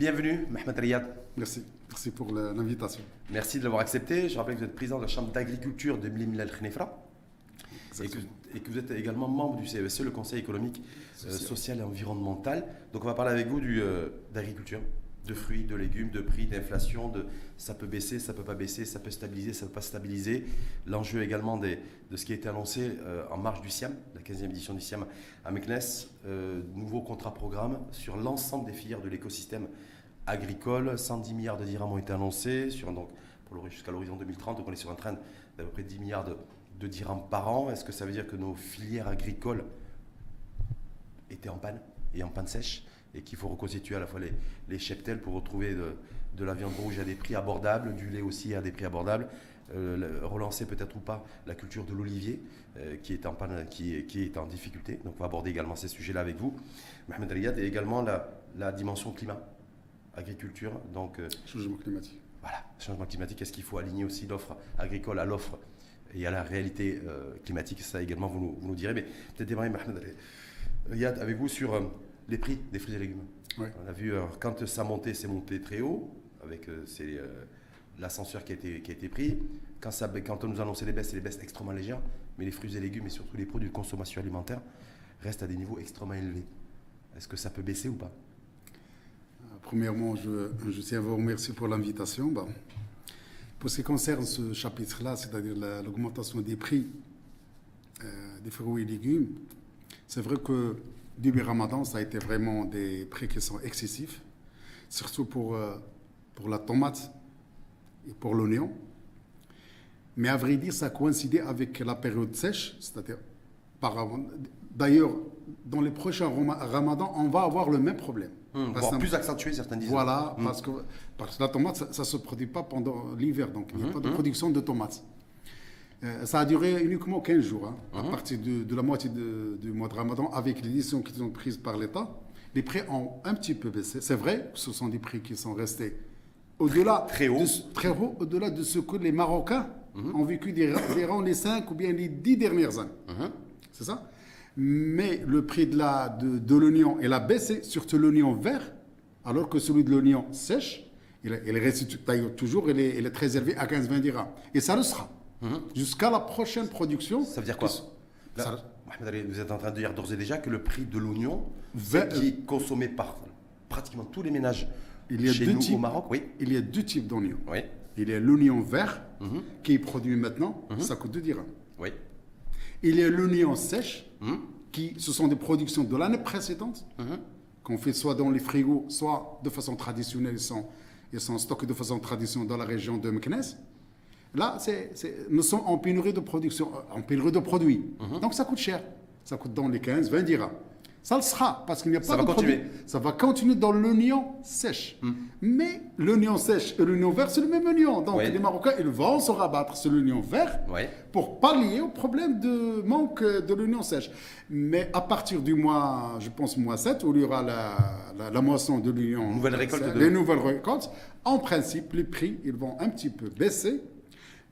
Bienvenue, Mohamed Riyad. Merci. Merci pour l'invitation. Merci de l'avoir accepté. Je rappelle que vous êtes président de la Chambre d'agriculture de Mlimil Al-Khnefra. Et que, et que, vous êtes également membre du CESE, le Conseil économique, euh, social et environnemental. Donc on va parler avec vous euh, d'agriculture, de fruits, de légumes, de prix, d'inflation, de ça peut baisser, ça peut pas baisser, ça peut stabiliser, ça peut pas stabiliser. L'enjeu également des, de ce qui a été annoncé euh, en marge du SIAM, la 15e édition du SIAM à Meknes, nouveau contrat programme sur l'ensemble des filières de l'écosystème agricole. 110 milliards de dirhams ont été annoncés sur, donc, jusqu'à l'horizon 2030. Donc on est sur un train d'à peu près 10 milliards de, dirhams par an. Est-ce que ça veut dire que nos filières agricoles étaient en panne et en panne sèche et qu'il faut reconstituer à la fois les, cheptels pour retrouver de, la viande rouge à des prix abordables, du lait aussi à des prix abordables, euh, relancer peut-être ou pas la culture de l'olivier euh, qui, est en panne, qui, qui, est en difficulté. Donc on va aborder également ces sujets-là avec vous. Mohamed Riyad et également la, dimension climat, agriculture. Donc, euh, changement climatique. Voilà, changement climatique. Est-ce qu'il faut aligner aussi l'offre agricole à l'offre et à la réalité euh, climatique? Ça également, vous nous, vous nous direz. Mais peut-être démarrer, Mohamed Riyad, avec vous sur les prix des fruits et légumes? On a vu, quand ça montait, c'est monté très haut, avec euh, euh, l'ascenseur qui, a été, qui a été pris. Quand, ça, quand on nous annonçait les baisses, c'est les baisses extrêmement légères, mais les fruits et légumes, et surtout les produits de consommation alimentaire, restent à des niveaux extrêmement élevés. Est-ce que ça peut baisser ou pas? Premièrement, je, tiens à vous remercier pour l'invitation. Pour ce qui concerne ce chapitre-là, c'est-à-dire l'augmentation des prix euh, des fruits et légumes, c'est vrai que début Ramadan, ça a été vraiment des prix qui sont excessifs, surtout pour, euh, pour la tomate et pour l'oignon. Mais à vrai dire, ça a coïncidé avec la période sèche, c'est-à-dire par D'ailleurs, dans les prochains Ramadan, on va avoir le même problème. Hum, voire plus accentué, certains disent. Voilà, hum. parce, que, parce que la tomate, ça ne se produit pas pendant l'hiver, donc il n'y a hum, pas de production de tomates. Euh, ça a duré uniquement 15 jours, hein, à partir de, de, la moitié de, du mois de Ramadan, avec les décisions qui sont prises par l'État. Les prix ont un petit peu baissé. C'est vrai que ce sont des prix qui sont restés au-delà très haut, de, très haut au-delà de ce que les Marocains ont vécu durant les 5 ou bien les 10 dernières années. C'est ça? Mais le prix de, la, de, de l'oignon, il a baissé, surtout l'oignon vert, alors que celui de l'oignon sèche, il, il reste toujours, il est, il est très élevé à 15-20 dirhams. Et ça le sera. Mhm. jusqu'à la prochaine production. Ça veut dire quoi Vous êtes en train de dire d'ores et déjà que le prix de l'oignon, qui est consommé par pratiquement tous les ménages il y a chez deux nous types, au Maroc, oui. Il y a deux types d'oignons. Oui. Il y a l'oignon vert, mhm. qui est produit maintenant, mhm. ça coûte 2 dirhams. Oui. Il y a l'oignon sèche, qui, ce sont des productions de l'année précédente, qu'on fait soit dans les frigos, soit de façon traditionnelle, ils sont, ils sont stockés de façon traditionnelle dans la région de Meknes. Là, nous sommes en pénurie de production, euh, en pénurie de produits. Mhm. Donc ça coûte cher. Ça coûte dans les 15, 20 dirhams. Ça le sera, parce qu'il n'y a pas de continuer. Ça va continuer dans l'oignon sèche. Mhm. Mais l'oignon sèche et l'oignon vert, c'est le même oignon. Donc les Marocains, ils vont se rabattre sur l'oignon vert pour pallier au problème de manque de l'oignon sèche. Mais à partir du mois, je pense, mois 7, où il y aura la, la, moisson de l'oignon. Nouvelle récolte. Les nouvelles récoltes. En principe, les prix, ils vont un petit peu baisser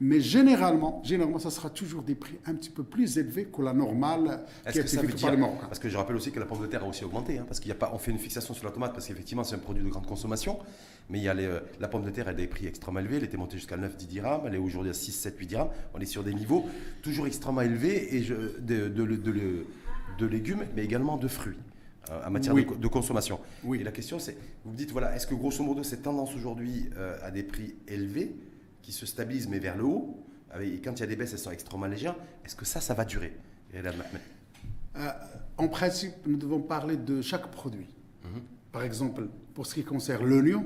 mais généralement, généralement, ça sera toujours des prix un petit peu plus élevés que la normale qui est par les Marocains. Parce que je rappelle aussi que la pomme de terre a aussi augmenté, hein, parce qu'il a pas, on fait une fixation sur la tomate parce qu'effectivement c'est un produit de grande consommation, mais il y a euh, la pomme de terre a des prix extrêmement élevés, elle était montée jusqu'à 9-10 dirhams, elle est aujourd'hui à 6, 7, 8 dirhams, on est sur des niveaux toujours extrêmement élevés et de, de, légumes, mais également de fruits euh, en matière de, consommation. Oui. Et la question c'est, vous me dites, voilà, est-ce que grosso modo cette tendance aujourd'hui euh, à des prix élevés? Qui se stabilise mais vers le haut, et quand il y a des baisses, elles sont extrêmement légères, est-ce que ça, ça va durer euh, En principe, nous devons parler de chaque produit. Mhm. Par exemple, pour ce qui concerne l'oignon,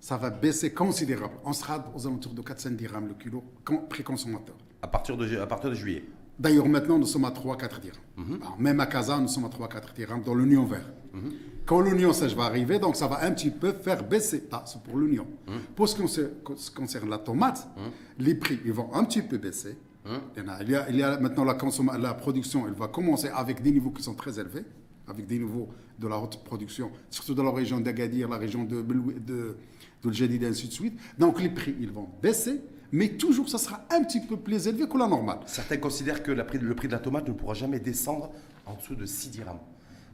ça va baisser considérablement. On sera aux alentours de 400 dirhams le kilo prix consommateur. À partir de, à partir de juillet D'ailleurs, maintenant, nous sommes à 3-4 dirhams. Mhm. même à Kazan, nous sommes à 3-4 dirhams dans l'oignon vert. Mhm. Quand l'oignon sèche va arriver, donc ça va un petit peu faire baisser. Ah, c'est pour l'oignon. Mhm. Pour ce qui concerne la tomate, les prix ils vont un petit peu baisser. Il, y a, il, y a, maintenant la, la production, elle va commencer avec des niveaux qui sont très élevés, avec des niveaux de la haute production, surtout dans la région d'Agadir, la région de, de, de, de et ainsi de suite. Donc les prix, ils vont baisser mais toujours ça sera un petit peu plus élevé que la normale. Certains considèrent que le prix de la tomate ne pourra jamais descendre en dessous de 6 dirhams.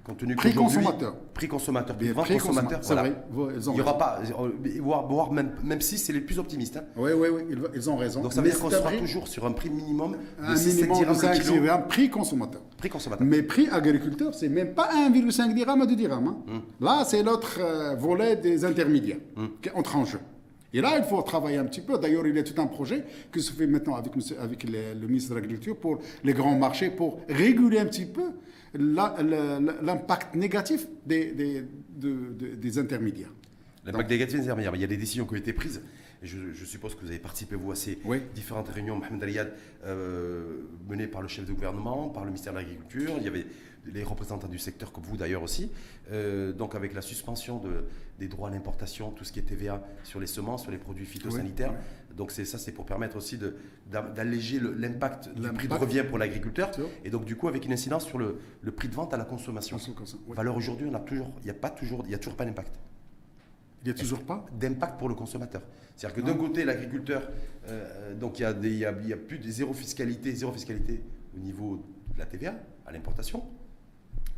Compte tenu Prix consommateur. Prix consommateur, prix consommateur. voilà. vrai, Il n'y aura pas, euh, voire, voire même, même si c'est les plus optimistes. hein. Oui, oui, oui, ils, ont raison. Donc ça veut Mais dire qu'on sera prix- toujours sur un prix minimum de un 6 minimum de dirhams 5 le kilo. dirhams, prix consommateur. Prix consommateur. Mais prix agriculteur, c'est même pas 1,5 dirham à 2 dirhams. hein. Hum. Là, c'est l'autre euh, volet des intermédiaires qui entre en jeu. Et là, il faut travailler un petit peu. D'ailleurs, il y a tout un projet qui se fait maintenant avec, le, le ministre de l'Agriculture pour les grands marchés, pour réguler un petit peu l'impact négatif des, des, de- de- des intermédiaires. L'impact négatif des intermédiaires. Il y a des décisions qui ont été prises. Je, je suppose que vous avez participé, vous, à ces Oui. différentes réunions, Mohamed Aliad, euh, menées par le chef de gouvernement, par le ministère de l'Agriculture. Il y avait les représentants du secteur, comme vous d'ailleurs aussi. Euh, donc, avec la suspension de, des droits à l'importation, tout ce qui est TVA sur les semences, sur les produits phytosanitaires. Donc, c'est ça, c'est pour permettre aussi d'alléger l'impact du prix de revient pour l'agriculteur. Et donc, du coup, avec une incidence sur le, le prix de vente à la consommation. Ouais. Valeur aujourd'hui, on a toujours, il n'y a pas toujours, il y a toujours pas d'impact Il n'y a toujours pas d'impact pour le consommateur. C'est-à-dire que d'un côté, l'agriculteur, euh, donc il y, a des- il y a, il y a plus de zéro fiscalité, zéro fiscalité au niveau de la TVA, à l'importation,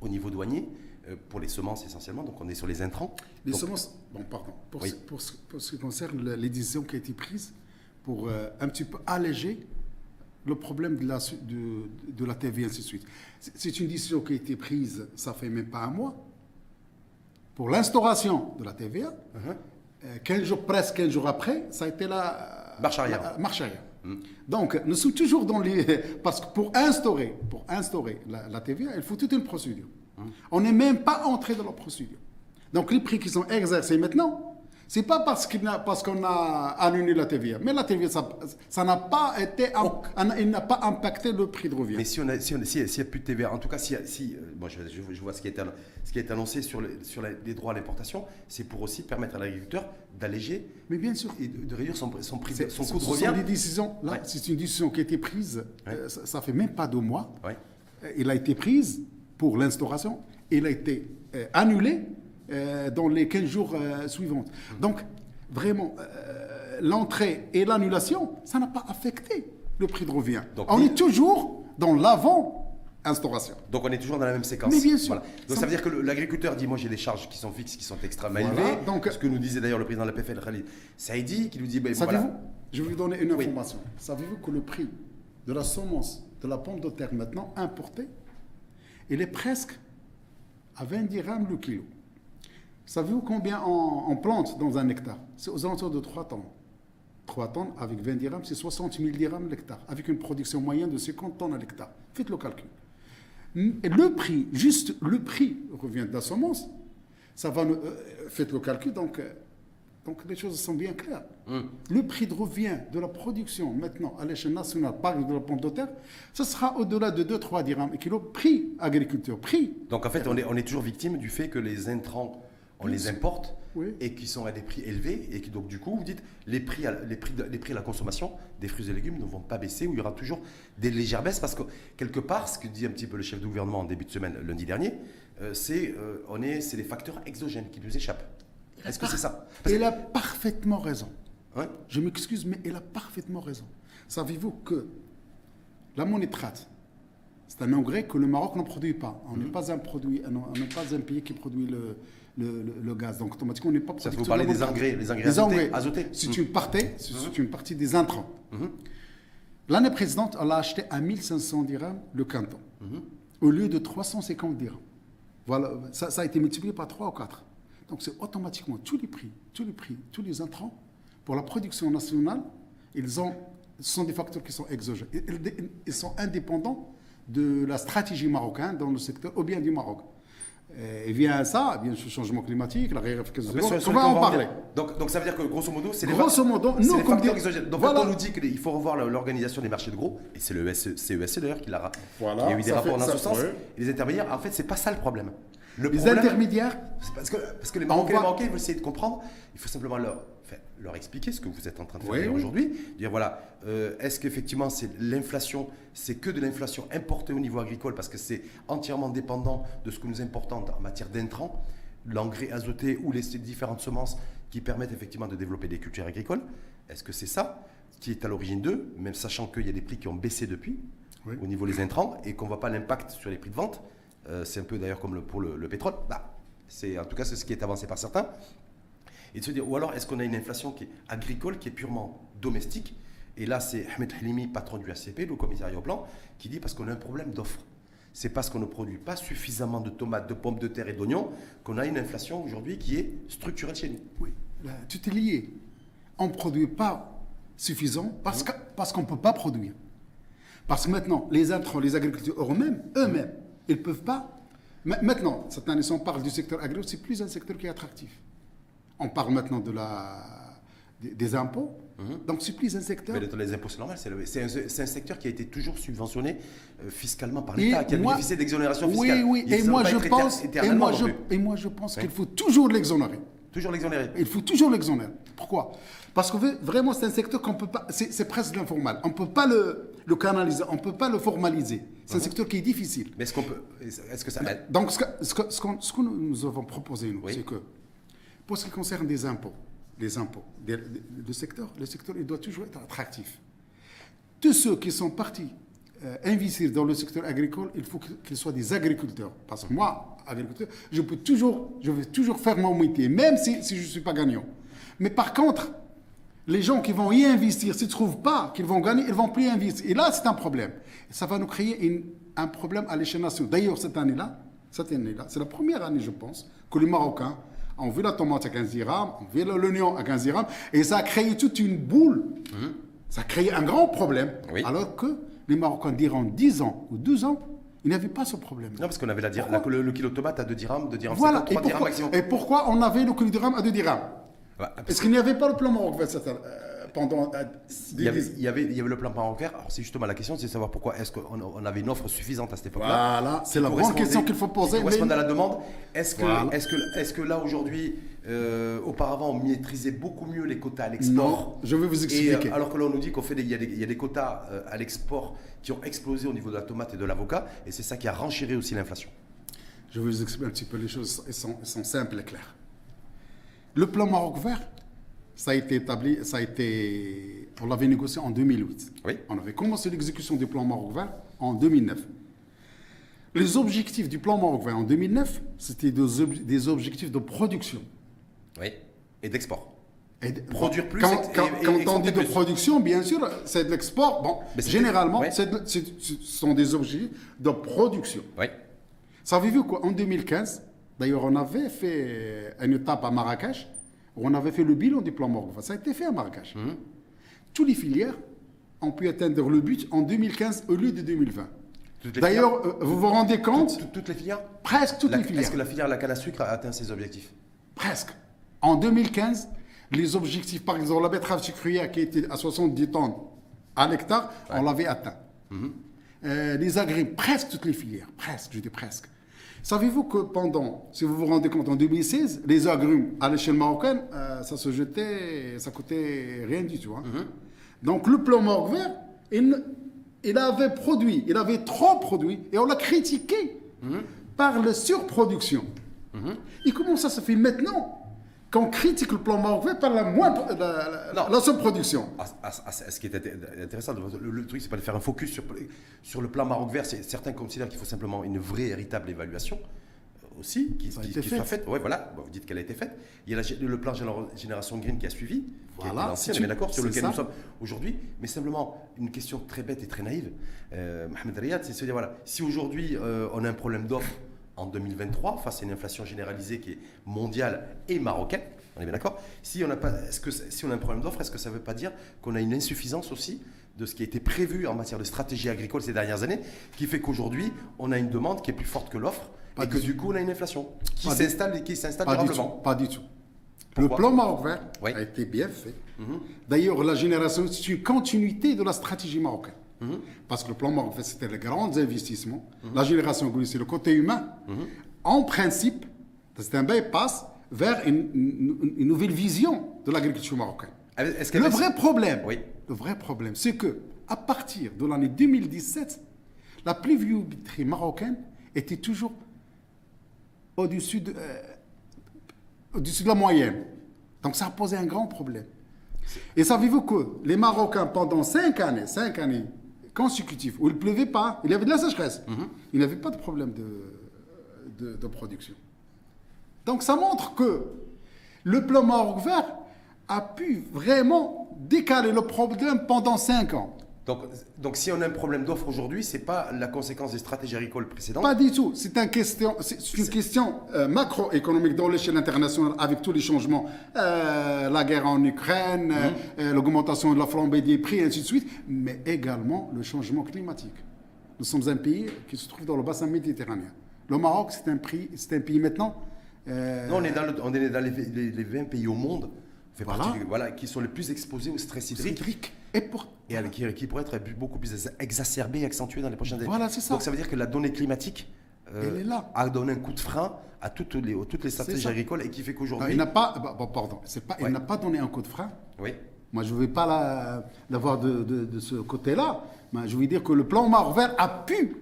au niveau douanier, euh, pour les semences essentiellement, donc on est sur les intrants. Les Donc, semences, bon, pardon, pour, Oui. ce, pour, ce, pour ce qui concerne le- les décisions qui ont été prises pour euh, un petit peu alléger le problème de la, de, de la TV, ainsi de suite. C'est- une décision qui a été prise, ça fait même pas un mois, pour l'instauration de la TVA. Euh, 15 jours, presque 15 jours après, ça a été la Marche arrière. la- marche arrière. Donc, nous sommes toujours dans les. Parce que pour instaurer, pour instaurer la, la TVA, il faut toute une procédure. On n'est même pas entré dans la procédure. Donc, les prix qui sont exercés maintenant, c'est pas parce qu'on a annulé la TVA. Mais la TVA, ça n'a pas été. il n'a pas impacté le prix de revient. Mais si on a, si on a- si- plus de TVA, en tout cas, si, si euh, je, vois ce qui est, ce qui est annoncé sur, les, sur la- les droits à l'importation, c'est pour aussi permettre à l'agriculteur d'alléger Mais bien sûr. et de, de réduire son, son prix, son coût de revient. des décisions. Là, Ouais. c'est une décision qui a été prise. Ouais. euh, ça, ça fait même pas deux mois. Ouais. Il a été prise pour l'instauration. Il a été euh, annulé euh, dans les 15 jours euh, suivants. Donc, vraiment, euh, l'entrée et l'annulation, ça n'a pas affecté le prix de revient. Donc, On il- est toujours dans l'avant-instauration. Donc on est toujours dans la même séquence. Mais bien sûr. Voilà. Donc Ça- ça veut dire que l'agriculteur dit moi j'ai des charges qui sont fixes, qui sont extrêmement Voilà. élevées. Donc- ce que nous disait d'ailleurs le président de la PFL, Khalid Saïdi, qui nous dit ben, Savez-vous voilà. Je vais vous donner une Oui. information. Savez-vous que le prix de la semence de la pomme de terre maintenant importée, il est presque à 20 dirhams le kilo. Savez-vous combien on, on plante dans un hectare? C'est aux alentours de 3 tonnes. 3 tonnes avec 20 dirhams, c'est 60 000 dirhams l'hectare, avec une production moyenne de 50 tonnes à l'hectare. Faites le calcul. Et Le prix, juste le prix revient de la semence, ça va nous- euh, faites le calcul, donc, euh, donc les choses sont bien claires. Le prix de revient de la production maintenant à l'échelle nationale, par de la pomme de terre, ce sera au-delà de 2-3 dirhams le kilo, prix agriculteur, prix. Donc en fait on est, on est toujours victime du fait que les intrants, on les importe Oui. et qui sont à des prix élevés et qui donc du coup vous dites les prix, à, les prix, de- les prix à la consommation des fruits et légumes ne vont pas baisser ou il y aura toujours des légères baisses parce que quelque part ce que dit un petit peu le chef de gouvernement en début de semaine lundi dernier, euh, c'est euh, on est c'est les facteurs exogènes qui nous échappent. Est-ce que c'est ça? Parce que- a parfaitement raison. Ouais. Je m'excuse, mais il a parfaitement raison. Savez-vous que la monétrate, c'est un engrais que le Maroc ne produit pas. On Mhm. n'est pas un produit, on n'est pas un pays qui produit le, le, le- le gaz. Donc automatiquement, on n'est pas Ça, vous parlez de des engrais, les engrais Les azotés- engrais. azotés. C'est une partie, c'est une partie des intrants. Mhm. L'année précédente, on l'a acheté à 1500 dirhams le canton, Mhm. au lieu de 350 dirhams. Voilà, ça, ça a été multiplié par 3 ou 4. Donc c'est automatiquement tous les prix, tous les prix, tous les intrants pour la production nationale, ils ont, ce sont des facteurs qui sont exogènes. Ils, ils- ils sont indépendants de la stratégie marocaine dans le secteur, ou bien du Maroc. Et vient ça, bien sûr, le changement climatique, la réification sur- sur on va en va parler. Donc, donc ça veut dire que grosso modo, c'est les, Grosso modo, nous, les comme facteurs exogènes. Donc voilà. quand on nous dit qu'il faut revoir l'organisation des marchés de gros, et c'est le CESC d'ailleurs qui l'a Voilà, a eu des rapports dans ce sens. Et les intermédiaires, en fait, c'est pas ça le problème. Le Les problème, intermédiaires, parce que, parce que les On Marocains, voit- les Marocains veulent essayer de comprendre. Il faut simplement leur, leur expliquer ce que vous êtes en train de faire Oui, d'ailleurs oui. aujourd'hui. Dire voilà, euh, est-ce qu'effectivement c'est l'inflation, c'est que de l'inflation importée au niveau agricole parce que c'est entièrement dépendant de ce que nous importons en matière d'intrants, l'engrais azoté ou les différentes semences qui permettent effectivement de développer des cultures agricoles? Est-ce que c'est ça qui est à l'origine d'eux, même sachant qu'il y a des prix qui ont baissé depuis Oui. au niveau des intrants et qu'on ne voit pas l'impact sur les prix de vente? Euh, c'est un peu d'ailleurs comme le, pour le, pétrole. Bah, c'est, en tout cas, c'est ce qui est avancé par certains. Et de se dire, ou alors est-ce qu'on a une inflation qui est agricole, qui est purement domestique Et là, c'est Ahmed Halimi, patron du ACP, le commissariat au plan, qui dit parce qu'on a un problème d'offre. C'est parce qu'on ne produit pas suffisamment de tomates, de pommes de terre et d'oignons qu'on a une inflation aujourd'hui qui est structurelle chez nous. Oui, tout est lié. On ne produit pas suffisant parce, parce qu'on ne peut pas produire. Parce que maintenant, les intrants, les agriculteurs eux-mêmes, eux-mêmes, ils ne peuvent pas. Maintenant, cette année, si on parle du secteur agricole, c'est plus un secteur qui est attractif. On parle maintenant de la, des, impôts. Mhm. Donc, c'est plus un secteur. Mais les impôts, c'est normal. C'est un, secteur qui a été toujours subventionné euh, fiscalement par l'État, qui a bénéficié d'exonération fiscale. Oui, oui. Et moi, je pense, et moi, je, et moi, je pense qu'il faut toujours l'exonérer. Toujours l'exonérer. Il faut toujours l'exonérer. Pourquoi? Parce que vraiment, c'est un secteur qu'on peut pas. C'est presque l'informal. On ne peut pas le, le, canaliser, on ne peut pas le formaliser. C'est un mhm. secteur qui est difficile. Mais est-ce qu'on peut. Est-ce que ça Donc, ce que, ce, que, ce, que, nous avons proposé, nous, c'est que, pour ce qui concerne des impôts, les impôts, le secteur, le secteur, il doit toujours être attractif. Tous ceux qui sont partis euh, investir dans le secteur agricole, il faut qu'ils soient des agriculteurs. Parce que moi, agriculteur, je peux toujours, je vais toujours faire mon métier, même si, je ne suis pas gagnant. Mais par contre, les gens qui vont y investir, s'ils ne trouvent pas qu'ils vont gagner, ils vont plus investir. Et là, c'est un problème. ça va nous créer un problème à l'échelle nationale. D'ailleurs, cette année-là, cette année-là, c'est la première année, je pense, que les Marocains ont vu la tomate à 15 dirhams, ont vu l'oignon à 15 dirhams, et ça a créé toute une boule. Mmh. Ça a créé un grand problème. Alors que les Marocains diront 10 ans ou 12 ans, il n'y avait pas ce problème. Non, parce qu'on avait la, le, kilo de tomate à 2 dirhams, 2 dirhams, voilà. 3 et pourquoi, dirhams Et pourquoi on avait le kilo de dirhams à 2 dirhams Est-ce qu'il n'y avait pas le plan marocain pendant euh, il, y avait, il, y avait, il y avait le plan marocain. Alors, c'est justement la question, c'est de savoir pourquoi est-ce qu'on on avait une offre suffisante à cette époque-là. Voilà, c'est la grande question qu'il faut poser. Pour répondre à la demande, est-ce que, est-ce que, est-ce que là, aujourd'hui, euh, auparavant, on maîtrisait beaucoup mieux les quotas à l'export. Non, je vais vous expliquer. alors que là, on nous dit qu'il fait y, a des, y a des quotas euh, à l'export qui ont explosé au niveau de la tomate et de l'avocat, et c'est ça qui a renchéré aussi l'inflation. Je vais vous expliquer un petit peu les choses, elles sont, sont simples et claires. Le plan Maroc vert, ça a été établi, ça a été, on l'avait négocié en 2008. Oui. On avait commencé l'exécution du plan Maroc vert en 2009. Les objectifs du plan Maroc vert en 2009, c'était des objectifs de production. Oui, et d'export. Produire plus. Quand, on dit de production, bien sûr, c'est de l'export. Bon, généralement, ce sont des objets de production. Oui. Savez-vous quoi En 2015, d'ailleurs, on avait fait une étape à Marrakech où on avait fait le bilan du plan Morgan. Ça a été fait à Marrakech. Mmh. Toutes les filières ont pu atteindre le but en 2015 au lieu de 2020. D'ailleurs, euh, vous vous rendez compte Toutes, les filières Presque toutes les filières. Est-ce que la filière la canne à sucre a atteint ses objectifs? Presque. En 2015, les objectifs, par exemple, la betterave sucrière qui était à 70 tonnes à l'hectare, on l'avait atteint. Mhm. Euh, les agriculteurs, presque toutes les filières, presque, je dis presque. Savez-vous que pendant, si vous vous rendez compte, en 2016, les agrumes à l'échelle marocaine, euh, ça se jetait, ça coûtait rien du tout. Hein. Mhm. Donc le plan Maroc vert, il, il, avait produit, il avait trop produit, et on l'a critiqué mhm. par la surproduction. Et comment ça se fait maintenant? Qu'on critique le plan marocain par la, moindre, la, la, surproduction. Ah, ah, ah, ce qui est intéressant, le, truc, c'est pas de faire un focus sur, sur le plan Maroc vert. Certains considèrent qu'il faut simplement une vraie, véritable évaluation euh, aussi, qui, qui, soit faite. Ouais, voilà, vous dites qu'elle a été faite. Il y a le plan Génération Green qui a suivi, qui voilà, l'ancien, on est d'accord, sur lequel nous sommes aujourd'hui. Mais simplement, une question très bête et très naïve, euh, Mohamed Riyad, c'est de se dire, voilà, si aujourd'hui euh, on a un problème d'offre, en 2023 face à une inflation généralisée qui est mondiale et marocaine. On est bien d'accord si, on a pas, est-ce que, si on a un problème d'offre, est-ce que ça ne veut pas dire qu'on a une insuffisance aussi de ce qui a été prévu en matière de stratégie agricole ces dernières années, qui fait qu'aujourd'hui, on a une demande qui est plus forte que l'offre et que du coup, on a une inflation qui s'installe et qui s'installe durablement Pas du tout. Le plan Maroc vert a été bien fait. Mhm. D'ailleurs, la génération, c'est une continuité de la stratégie marocaine. Mhm. Parce que le plan Maroc, c'était les grands investissements. La génération Gouli, c'est le côté humain. Mhm. En principe, c'est un bypass vers une, nouvelle vision de l'agriculture marocaine. le vrai problème, le vrai problème, c'est que à partir de l'année 2017, la pluviométrie marocaine était toujours au-dessus de, euh, de la moyenne. Donc ça a posé un grand problème. Et savez-vous que les Marocains, pendant cinq années, cinq années, consécutif où il ne pleuvait pas, il y avait de la sécheresse. Il n'y avait pas de problème de production. Donc ça montre que le plan Maroc vert a pu vraiment décaler le problème pendant 5 ans. Donc, donc si on a un problème d'offre aujourd'hui, ce n'est pas la conséquence des stratégies agricoles précédentes Pas du tout. C'est un question, c'est une question euh, macroéconomique dans l'échelle internationale avec tous les changements. Euh, la guerre en Ukraine, euh, euh, l'augmentation de la flambée des prix, et ainsi de suite. Mais également le changement climatique. Nous sommes un pays qui se trouve dans le bassin méditerranéen. Le Maroc, c'est un, pays maintenant... Non, on est dans, le- on est dans les, les- les 20 pays au monde fait Voilà. partie du- voilà, qui sont les plus exposés au stress hydrique. Et pour... et avec- qui, qui pourraient être beaucoup plus exacerbés et accentués dans les prochaines années. Voilà, c'est ça. Donc ça veut dire que la donnée climatique euh, Elle est là. a donné un coup de frein à toutes les, toutes les stratégies agricoles et qui fait qu'aujourd'hui... il n'a pas... bah, bon, pardon. C'est pas, Ouais. Il n'a pas donné un coup de frein. Oui. Moi, je ne vais pas la- l'avoir de, de- de ce côté-là. Mais je veux dire que le plan Maroc vert a pu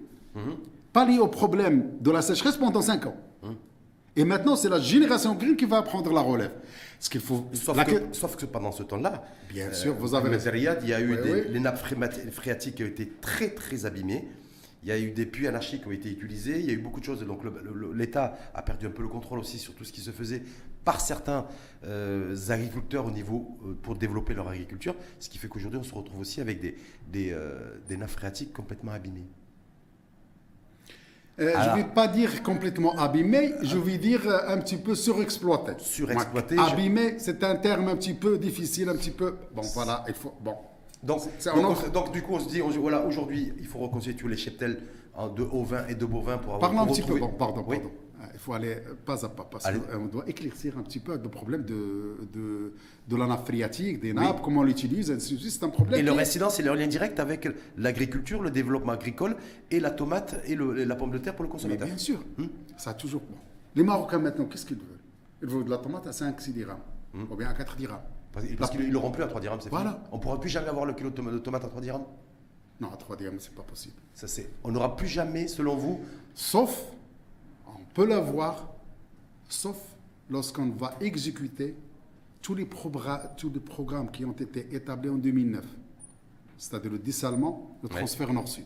pallier au problème de la sécheresse pendant 5 ans. Et maintenant, c'est la génération green qui va prendre la relève. Ce qu'il faut. Sauf, la- que, sauf que pendant ce temps-là, Bien sûr, vous avez. Riyad, il y a eu Oui, des- oui. les nappes phréatiques qui ont été très très abîmées. Il y a eu des puits anarchiques qui ont été utilisés. Il y a eu beaucoup de choses. Donc l'État a perdu un peu le contrôle aussi sur tout ce qui se faisait par certains euh, agriculteurs au niveau euh, pour développer leur agriculture. Ce qui fait qu'aujourd'hui, on se retrouve aussi avec des, des, euh, des nappes phréatiques complètement abîmées. Euh, je ne vais pas dire complètement abîmé, je vais dire euh, un petit peu surexploité. Surexploité, je- Abîmé, c'est un terme un petit peu difficile, un petit peu. Bon, voilà, il faut. Bon. Donc, donc, donc, du coup, on se dit, on- voilà, aujourd'hui, il faut reconstituer les cheptels en- de ovins et de bovins pour avoir Parlons un petit peu. Bon, pardon, Oui. pardon. Euh, Il faut aller pas à pas, parce qu'on doit éclaircir un petit peu le problème de, de, de la nappe phréatique, des nappes, comment on l'utilise. C'est un problème. Et qui leur est- incidence et leur lien direct avec l'agriculture, le développement agricole et la tomate et, le- et la pomme de terre pour le Mais consommateur. bien sûr, ça a toujours. bon. Les Marocains maintenant, qu'est-ce qu'ils veulent? Ils veulent de la tomate à 5-6 dirhams, ou bien à 4 dirhams. Parce, parce qu'ils ne l'auront plus à 3 dirhams, c'est Voilà. fini. On ne pourra plus jamais avoir le kilo de toma- de tomate à 3 dirhams? Non, à 3 dirhams, c'est pas possible. Ça, c'est, on n'aura plus jamais, selon vous, Sauf, peut l'avoir, sauf lorsqu'on va exécuter tous les, progra- tous les programmes qui ont été établis en 2009, c'est-à-dire le dessalement, le Ouais. transfert nord-sud.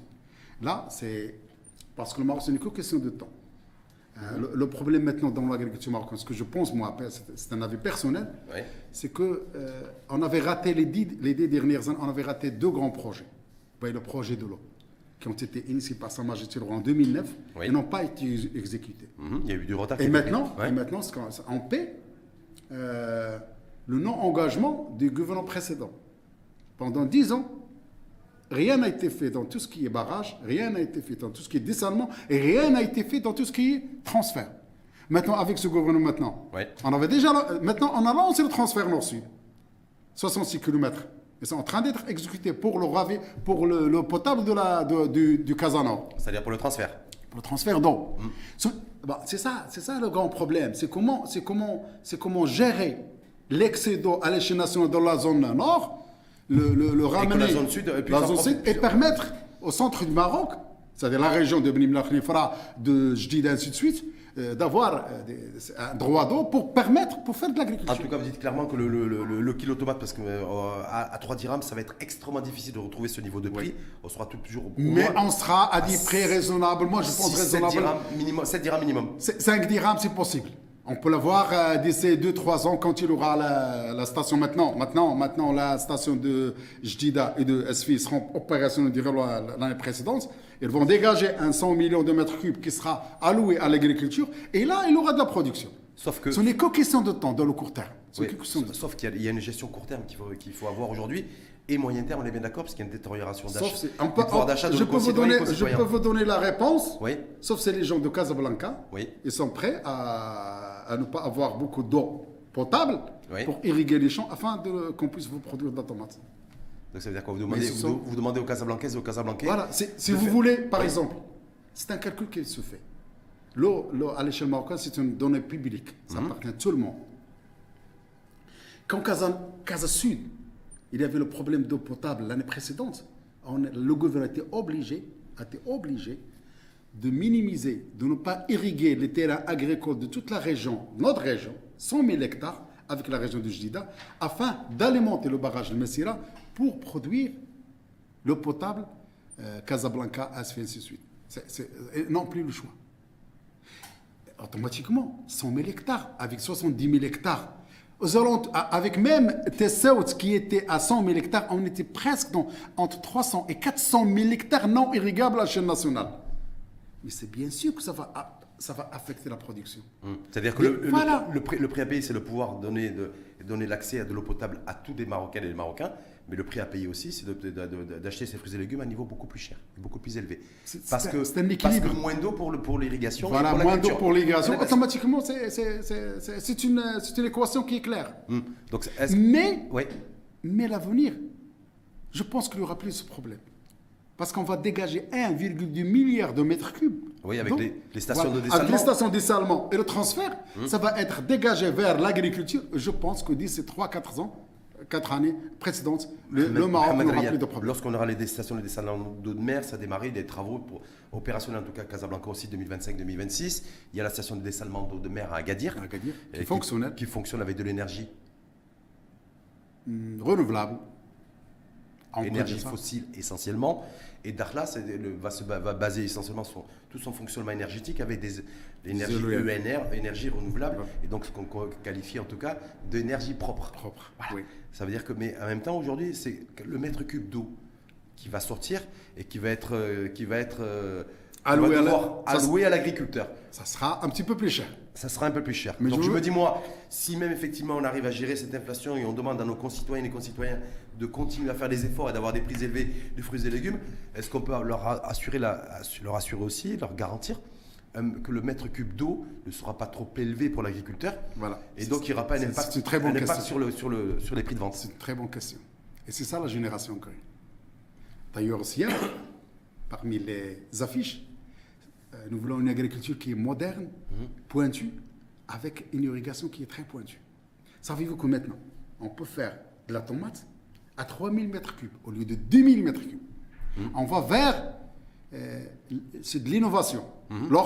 Là, c'est parce que le Maroc, ce n'est que question de temps. Euh, le, le problème maintenant dans l'agriculture marocaine, ce que je pense, moi, c'est un avis personnel, c'est que euh, on avait raté les dix, les dix dernières années, on avait raté deux grands projets. Vous voyez, le projet de l'eau, qui ont été initiés par Sa Majesté le roi en 2009 Oui. et n'ont pas été ex- exécutés. mhm, il y a eu du retard. Et maintenant. Ouais. et maintenant on paie euh, le non-engagement du gouvernement précédent. Pendant dix ans, rien n'a été fait dans tout ce qui est barrage, rien n'a été fait dans tout ce qui est dessalement, et rien n'a été fait dans tout ce qui est transfert. Maintenant, avec ce gouvernement maintenant, Ouais. on avait déjà, maintenant, on a lancé le transfert nord-sud, 66 km. Ils sont en train d'être exécutés pour le, ravi- pour le, le potable de la, de- du, du Casanor C'est-à-dire pour le transfert. pour le transfert d'eau. Mm. Bah, c'est ça, c'est ça le grand problème. C'est comment, c'est comment, c'est comment gérer l'excès d'eau à l'échelle nationale dans la zone nord, le, le, le ramener la zone sud, puisse la zone sud, et permettre au centre du Maroc, c'est-à-dire la région de Bni Mlakhnifra, de Jdida, ainsi de suite, d'avoir euh, un droit d'eau pour permettre, pour faire de En l'agriculture. tout cas, vous dites clairement que le, le- le- le kilo tomate, parce qu'à à, à 3 dirhams, ça va être extrêmement difficile de retrouver ce niveau de prix. On sera tout- toujours au Mais moins on sera à des prix raisonnables. Moi, je pense 6, 7 raisonnable. dirhams minimum. 7 dirhams minimum. 5 dirhams, c'est possible. On peut l'avoir euh, d'ici 2-3 ans quand il aura la, la station maintenant. Maintenant, maintenant, la station de Jdida et de SFI seront opérationnelles l'année précédente. Ils vont dégager un 100 millions de mètres cubes qui sera alloué à l'agriculture. Et là, il aura de la production. Sauf que. Ce n'est que question de temps, dans le court terme. Oui, de sauf- qu'il y, a- il y a une gestion court terme qu'il faut, qu'il faut avoir aujourd'hui et moyen terme, on est bien d'accord, parce qu'il y a une détérioration d'achat. Pouvoir d'achat de je, peux vous donner, je peux vous donner la réponse. Oui, Sauf c'est les gens de Casablanca. Oui. Ils sont prêts à, à ne pas avoir beaucoup d'eau potable Oui. pour irriguer les champs afin qu'on puisse vous produire de la tomate. donc ça veut dire quoi? Vous demandez, Mais ce vous, sont- vous demandez aux Casablancaises et aux Casablancais Voilà, si vous faire- voulez, par Oui. exemple, c'est un calcul qui se fait. L'eau, à l'échelle marocaine, c'est une donnée publique. Ça Mhm. appartient à tout le monde. Quand Casa, Casa Sud, il y avait le problème d'eau potable l'année précédente, on- le gouvernement était obligé, a été obligé de minimiser, de ne pas irriguer les terrains agricoles de toute la région, notre région, 100 000 hectares, avec la région de Jdida, afin d'alimenter le barrage de Messira pour produire le potable euh, Casablanca, Asfi, ainsi de suite. C'est- non plus le choix. automatiquement, 100 000 hectares, avec 70 000 hectares. Avec même Tessaut qui était à 100 000 hectares, on était presque dans, entre 300 et 400 000 hectares non irrigables à la chaîne nationale. Mais c'est bien sûr que ça va, ça va affecter la production. Hum. C'est-à-dire que le, le- voilà. le prix, le prix à payer, c'est le pouvoir donner, de, donner l'accès à de l'eau potable à tous les Marocaines et les Marocains. Mais le prix à payer aussi, c'est d'acheter ces fruits et légumes à un niveau beaucoup plus cher, beaucoup plus élevé. Parce que, un- parce que moins d'eau pour l'irrigation. Voilà, pour moins d'eau pour l'irrigation, automatiquement, c'est- une, une équation qui est claire. Hum. Donc, Mais. Mais l'avenir, je pense qu'il n'y aura plus ce problème. Parce qu'on va dégager 1,2 milliard de mètres cubes. Oui, avec les- les stations de Avec dessalement. les stations de dessalement et le transfert, ça va être dégagé vers l'agriculture. Je pense que d'ici 3-4 ans, 4 années précédentes, le, le Maroc n'aura plus de problème. Lorsqu'on aura les stations de dessalement d'eau de mer, ça a démarré des travaux pour, opérationnels, en tout cas Casablanca aussi 2025-2026. Il y a la station de dessalement d'eau de mer à Agadir. À Agadir, qui fonctionne avec de l'énergie, Hum, renouvelable. Énergie fossile essentiellement. Et Dakhla le- va se va baser essentiellement son, tout son fonctionnement énergétique avec des l'énergie éoliennes. ENR, énergie renouvelable, Ouais. et donc ce qu'on qualifie en tout cas d'énergie propre. Propre, Voilà. oui. Ça veut dire que, mais en même temps, aujourd'hui, c'est le mètre cube d'eau qui va sortir et qui va être, euh, qui va être euh, Alloué à ça, l'agriculteur. Ça sera un petit peu plus cher. Ça sera un peu plus cher. Mais Donc je je, veux- me dis, moi, si même effectivement on arrive à gérer cette inflation et on demande à nos concitoyennes et concitoyens de continuer à faire des efforts et d'avoir des prix élevés de fruits et légumes, est-ce qu'on peut leur assurer, la, leur assurer aussi, leur garantir euh, que le mètre cube d'eau ne sera pas trop élevé pour l'agriculteur Voilà. et donc il n'y aura pas un impact, c'est une très bonne un impact question. sur, le, sur, le, sur les prix de vente. C'est une très bonne question. Et c'est ça la génération coréenne. D'ailleurs, aussi, hein, parmi les affiches, euh, nous voulons une agriculture qui est moderne, pointue, avec une irrigation qui est très pointue. Savez-vous que maintenant, on peut faire de la tomate à 3000 mètres cubes au lieu de 2000 mètres cubes On va vers euh, c'est de l'innovation,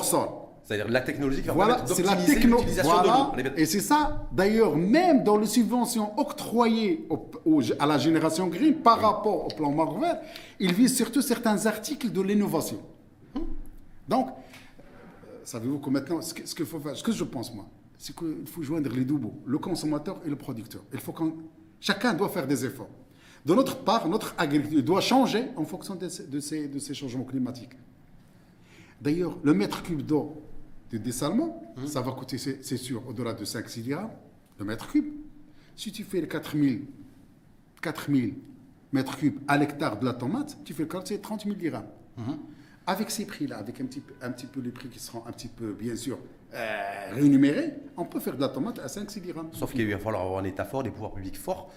sol. C'est-à-dire la technologie qui va Voilà, c'est la techno. Voilà. de Et c'est ça, d'ailleurs, même dans les subventions octroyées au- au- à la génération green par rapport au plan Maroc vert, il vise surtout certains articles de l'innovation. Donc, euh, savez-vous que maintenant, ce qu'il faut faire, ce que je pense moi, c'est qu'il faut joindre les deux bouts, le consommateur et le producteur. Il faut qu'on, chacun doit faire des efforts. De notre part, notre agriculture doit changer en fonction de ces, de ces- de ces changements climatiques. D'ailleurs, le mètre cube d'eau de dessalement, ça va coûter, c'est sûr, au-delà de 5-6 dirhams, le mètre cube. Si tu fais les 4000, 4000 mètres cubes à l'hectare de la tomate, tu fais le calcul, c'est 30 000 dirhams. Avec ces prix-là, avec un petit, peu- un petit peu les prix qui seront un petit peu, bien sûr, euh, rémunérés, on peut faire de la tomate à 5-6 dirhams. Sauf qu'il va falloir avoir un État fort, des pouvoirs publics forts,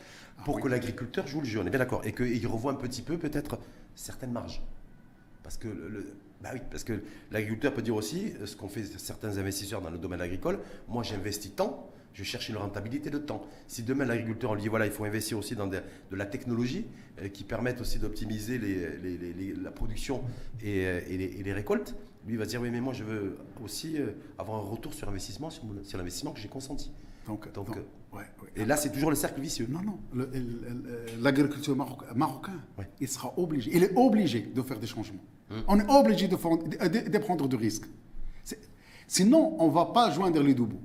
pour que l'agriculteur joue le jeu. On est bien d'accord. Et qu'il revoie un petit peu, peut-être, certaines marges. Parce que le, le- bah oui, parce que l'agriculteur peut dire aussi, euh, ce qu'ont fait certains investisseurs dans le domaine agricole, moi j'investis tant, je cherche une rentabilité de temps. Si demain l'agriculteur on lui dit voilà, il faut investir aussi dans de, de la technologie euh, qui permettent aussi d'optimiser les- les- les- les- la production et, euh, et les, et les récoltes, lui va dire oui mais moi je veux aussi euh, avoir un retour sur investissement sur, l'investissement que j'ai consenti. Donc, Donc, donc, euh, ouais, ouais. Et là c'est toujours le cercle vicieux. Non, non. L'agriculture maroc- marocain, Ouais. il sera obligé, il est obligé de faire des changements. On est obligé de, prendre de risques. C'est- Sinon, on ne va pas joindre les deux bouts.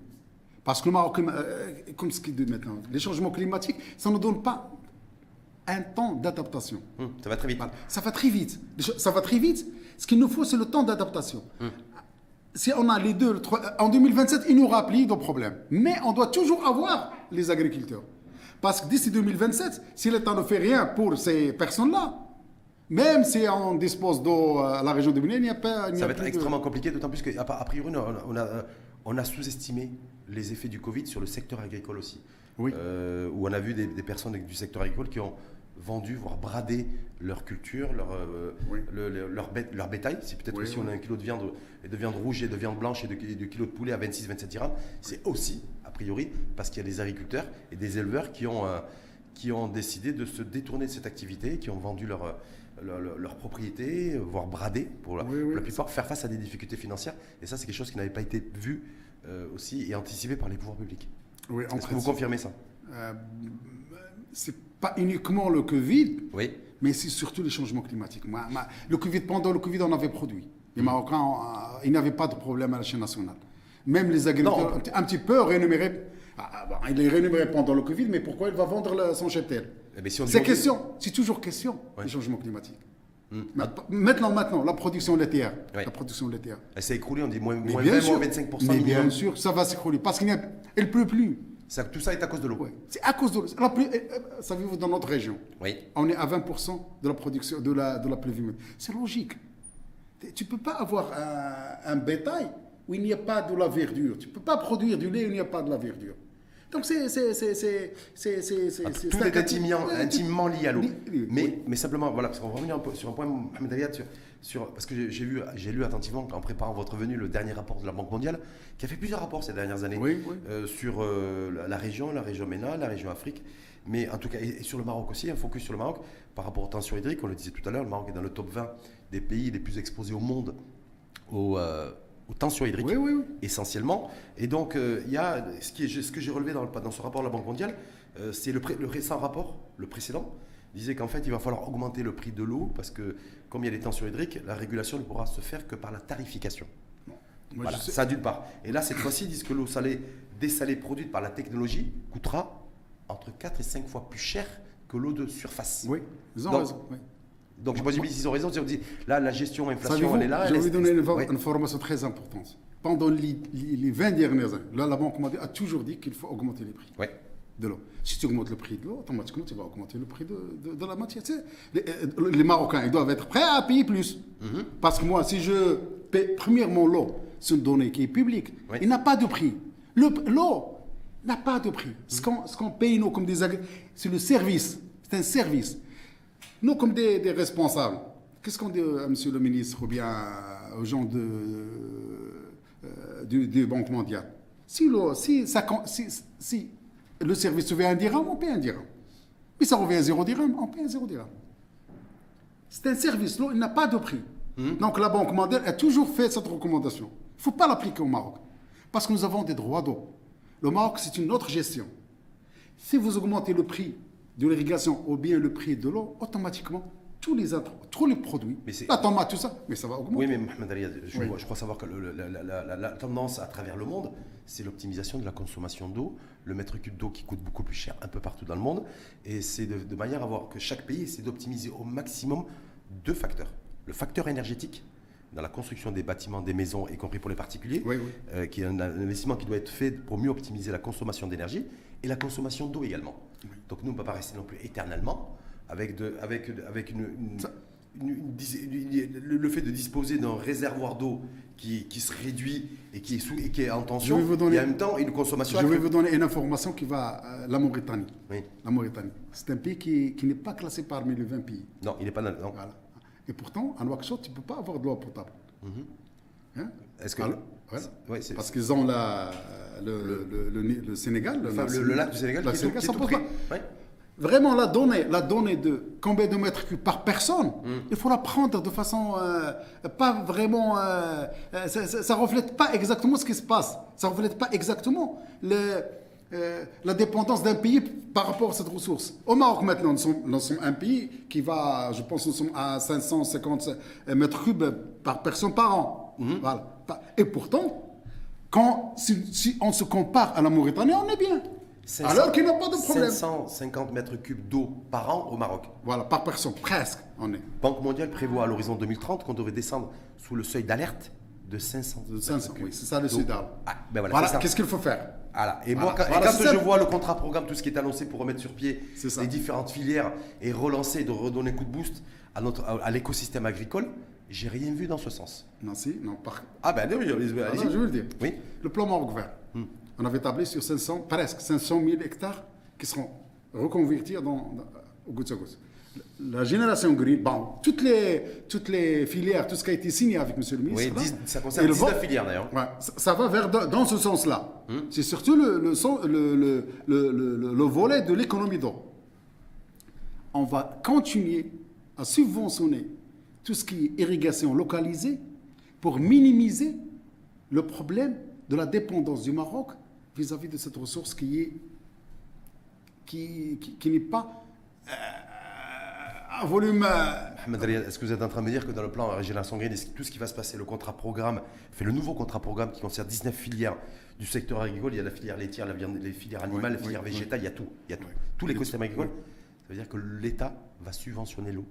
Parce que le Maroc, euh, comme ce qu'il dit maintenant, les changements climatiques, ça ne donne pas un temps d'adaptation. Hum, ça va très vite. Voilà. Ça va très vite. Ça va très vite. Ce qu'il nous faut, c'est le temps d'adaptation. Si on a les deux, le trois- en 2027, il n'y aura plus de problème. Mais on doit toujours avoir les agriculteurs. Parce que d'ici 2027, si l'État ne fait rien pour ces personnes-là, même si on dispose d'eau à la région de Bénin, il n'y a pas. il Ça va être de- extrêmement compliqué, d'autant plus qu'à a priori, on a, on sous-estimé les effets du Covid sur le secteur agricole aussi. Oui. Euh, où on a vu des, des personnes du secteur agricole qui ont vendu, voire bradé leur culture, leur, euh, Oui. le- le- leur, bête- leur bétail. C'est peut-être Oui, aussi oui. on a un kilo de viande, de viande rouge et de viande blanche et de, de kilo de poulet à 26-27 dirhams. C'est aussi, priori, parce qu'il y a des agriculteurs et des éleveurs qui ont, euh, qui ont décidé de se détourner de cette activité, qui ont vendu leur, euh, leur, propriété, voire bradé pour la, Oui, oui. la plupart, faire face à des difficultés financières. Et ça, c'est quelque chose qui n'avait pas été vu euh, aussi et anticipé par les pouvoirs publics. Oui, Est-ce que vous confirmez ça? Euh, c'est pas uniquement le Covid, Oui. mais c'est surtout les changements climatiques. Le Covid, pendant le Covid, on avait produit. Les Marocains, euh, ils n'avaient pas de problème à la chaîne nationale. Même les agriculteurs, Non. un petit- peu rémunérés. Ah, ah, il est rémunéré pendant le Covid, mais pourquoi il va vendre son cheptel Eh ben, si C'est question, c'est toujours question Ouais. du changement climatique. Hmm. Maintenant, maintenant, la production laitière. Ouais. La production laitière. Elle s'est écroulée, on dit moins, moins bien 20, sûr, moins 25%. mais bien sûr, ça va s'écrouler parce qu'il elle pleut plus. Ça- tout ça est à cause de l'eau. Ouais. C'est à cause de l'eau. La pluie- euh, euh, Savez-vous, dans notre région, Oui. on est à 20% de la production de la, de la. C'est logique. Tu ne peux pas avoir un, un bétail où il n'y a pas de la verdure. Tu ne peux pas produire du lait où il n'y a pas de la verdure. Donc c'est... c'est- c'est- c'est- c'est- c'est- c'est- Ah, Tout est intimement, intimement lié à l'eau. Mais, oui. mais simplement, voilà, parce qu'on va revenir un peu sur un point, Mohamed Aliad, sur, sur- parce que j'ai- vu, j'ai lu attentivement en préparant votre venue le dernier rapport de la Banque mondiale, qui a fait plusieurs rapports ces dernières années Oui, oui. euh, sur euh, la, la région, la région MENA, la région Afrique, mais en tout cas, et, et sur le Maroc aussi, un focus sur le Maroc par rapport aux tensions hydriques. On le disait tout à l'heure, le Maroc est dans le top 20 des pays les plus exposés au monde aux, euh, aux tensions hydriques Oui, oui, oui. essentiellement. Et donc, euh, il y a ce, qui est- ce que j'ai relevé dans, le- dans ce rapport de la Banque mondiale, euh, c'est le, le récent rapport, le précédent, disait qu'en fait, il va falloir augmenter le prix de l'eau parce que, comme il y a des tensions hydriques, la régulation ne pourra se faire que par la tarification. Moi, voilà, ça d'une part. Et là, cette fois-ci, ils disent que l'eau salée dessalée produite par la technologie coûtera entre 4 et 5 fois plus cher que l'eau de surface. Oui, ils ont raison. oui. Donc, je me dis, ils ont raison. si on dit, là, la gestion inflation, elle est là. je vais vous donner une, information très importante. Pendant les, les- les 20 dernières années, là, la Banque mondiale a toujours dit qu'il faut augmenter les prix de l'eau. Si tu augmentes le prix de l'eau, automatiquement, tu vas augmenter le prix de, de- de la matière. Tu sais, les, euh, les Marocains, ils doivent être prêts à payer plus. Mhm. Parce que moi, si je paie premièrement l'eau, c'est une donnée qui est publique, Oui. il n'a pas de prix. Le- L'eau n'a pas de prix. Ce qu'on ce qu'on paye, nous, comme des c'est le service. C'est un service. Nous, comme des, des responsables, qu'est-ce qu'on dit à monsieur le ministre ou bien aux gens de, euh, du, du Banque mondiale? Si, l'eau- si, ça con- si, si le service revient à un dirham, on paye un dirham. Mais ça revient à zéro dirham, on paye un zéro dirham. C'est un service, l'eau, il n'a pas de prix. Donc la Banque mondiale a toujours fait cette recommandation. Il ne faut pas l'appliquer au Maroc. Parce que nous avons des droits d'eau. Le Maroc, c'est une autre gestion. Si vous augmentez le prix de l'irrigation ou bien le prix de l'eau, automatiquement, tous les, intro- tous les produits, Mais la tomate, tout ça, mais ça va augmenter. Oui, mais Mohamed Ali, je, Oui. je crois savoir que le- la, la- la- la- la tendance à travers le monde, c'est l'optimisation de la consommation d'eau, le mètre cube d'eau qui coûte beaucoup plus cher un peu partout dans le monde, et c'est de, de manière à voir que chaque pays essaie d'optimiser au maximum deux facteurs. Le facteur énergétique, dans la construction des bâtiments, des maisons, y compris pour les particuliers, Oui, oui. euh, qui est un investissement qui doit être fait pour mieux optimiser la consommation d'énergie et la consommation d'eau également. Donc nous, on ne peut pas rester non plus éternellement avec, de, avec, avec une, une- Ça- une- une dis- une- le, fait de disposer d'un réservoir d'eau qui, qui se réduit et qui est, sous, et qui est en tension, Je vais vous donner- et en même temps une consommation Je vais vous donner une information qui va à la Mauritanie. Oui. La Mauritanie, c'est un pays qui, qui n'est pas classé parmi les 20 pays. Non, il n'est pas non. Voilà. Et pourtant, à Nouakchott, tu ne peux pas avoir de l'eau potable. Hein Est-ce que... Alors, voilà. Ouais, c'est- Parce qu'ils ont la, le, le, le- le- le Sénégal. enfin, le, le lac du Sénégal qui ça pose pas- Ouais. Vraiment, la donnée, la donnée de combien de mètres cubes par personne, Mm. il faut la prendre de façon euh, pas vraiment. euh, euh, ça ne reflète pas exactement ce qui se passe. Ça ne reflète pas exactement le, euh, la dépendance d'un pays par rapport à cette ressource. Au Maroc, maintenant, nous sommes, nous sommes un pays qui va, je pense, nous sommes à 550 mètres cubes par personne par an. Voilà. Et pourtant, quand, si, si on se compare à la Mauritanie, on est bien. 500 Alors qu'il n'y a pas de problème. 550 mètres cubes d'eau par an au Maroc. Voilà, par personne, presque, on est. Banque mondiale prévoit à l'horizon 2030 qu'on devrait descendre sous le seuil d'alerte de 500. De 500, oui, c'est ça le Donc, SIDA. ah, ben voilà, qu'est-ce qu'il faut faire? Voilà. Et Voilà. moi, quand, et je vois le contrat programme, tout ce qui est annoncé pour remettre sur pied les différentes filières et relancer, de redonner un coup de boost à, notre, à, à l'écosystème agricole, j'ai rien vu dans ce sens. Non, si, non, par... Ah ben oui, allez-y. Ah non, je veux le dire. Oui. Le plan Maroc vert, Hmm. on avait tablé sur 500, presque 500 000 hectares qui seront reconvertis dans, dans- au goutte à goutte. La génération green, bon, toutes les, toutes les filières, tout ce qui a été signé avec M. le ministre. Oui, là, dix- ça concerne ils 19 vont- filières d'ailleurs. Ouais, ça, ça va vers dans, ce sens-là. Hmm. C'est surtout le volet de l'économie d'eau. On va continuer à subventionner tout ce qui est irrigation localisée pour minimiser le problème de la dépendance du Maroc vis-à-vis de cette ressource qui est qui, qui, qui n'est pas euh, Ah, volume. euh, est-ce que vous êtes en train de me dire que dans le plan Régionation Green, tout ce qui va se passer, le contrat programme, fait le nouveau contrat programme qui concerne 19 filières du secteur agricole, il y a la filière laitière, la viande, les filières animales, Oui, les filières oui, végétales, il y a tout, il y a tout. Tous écosystèmes sûr, agricoles. Ça veut dire que l'État va subventionner l'eau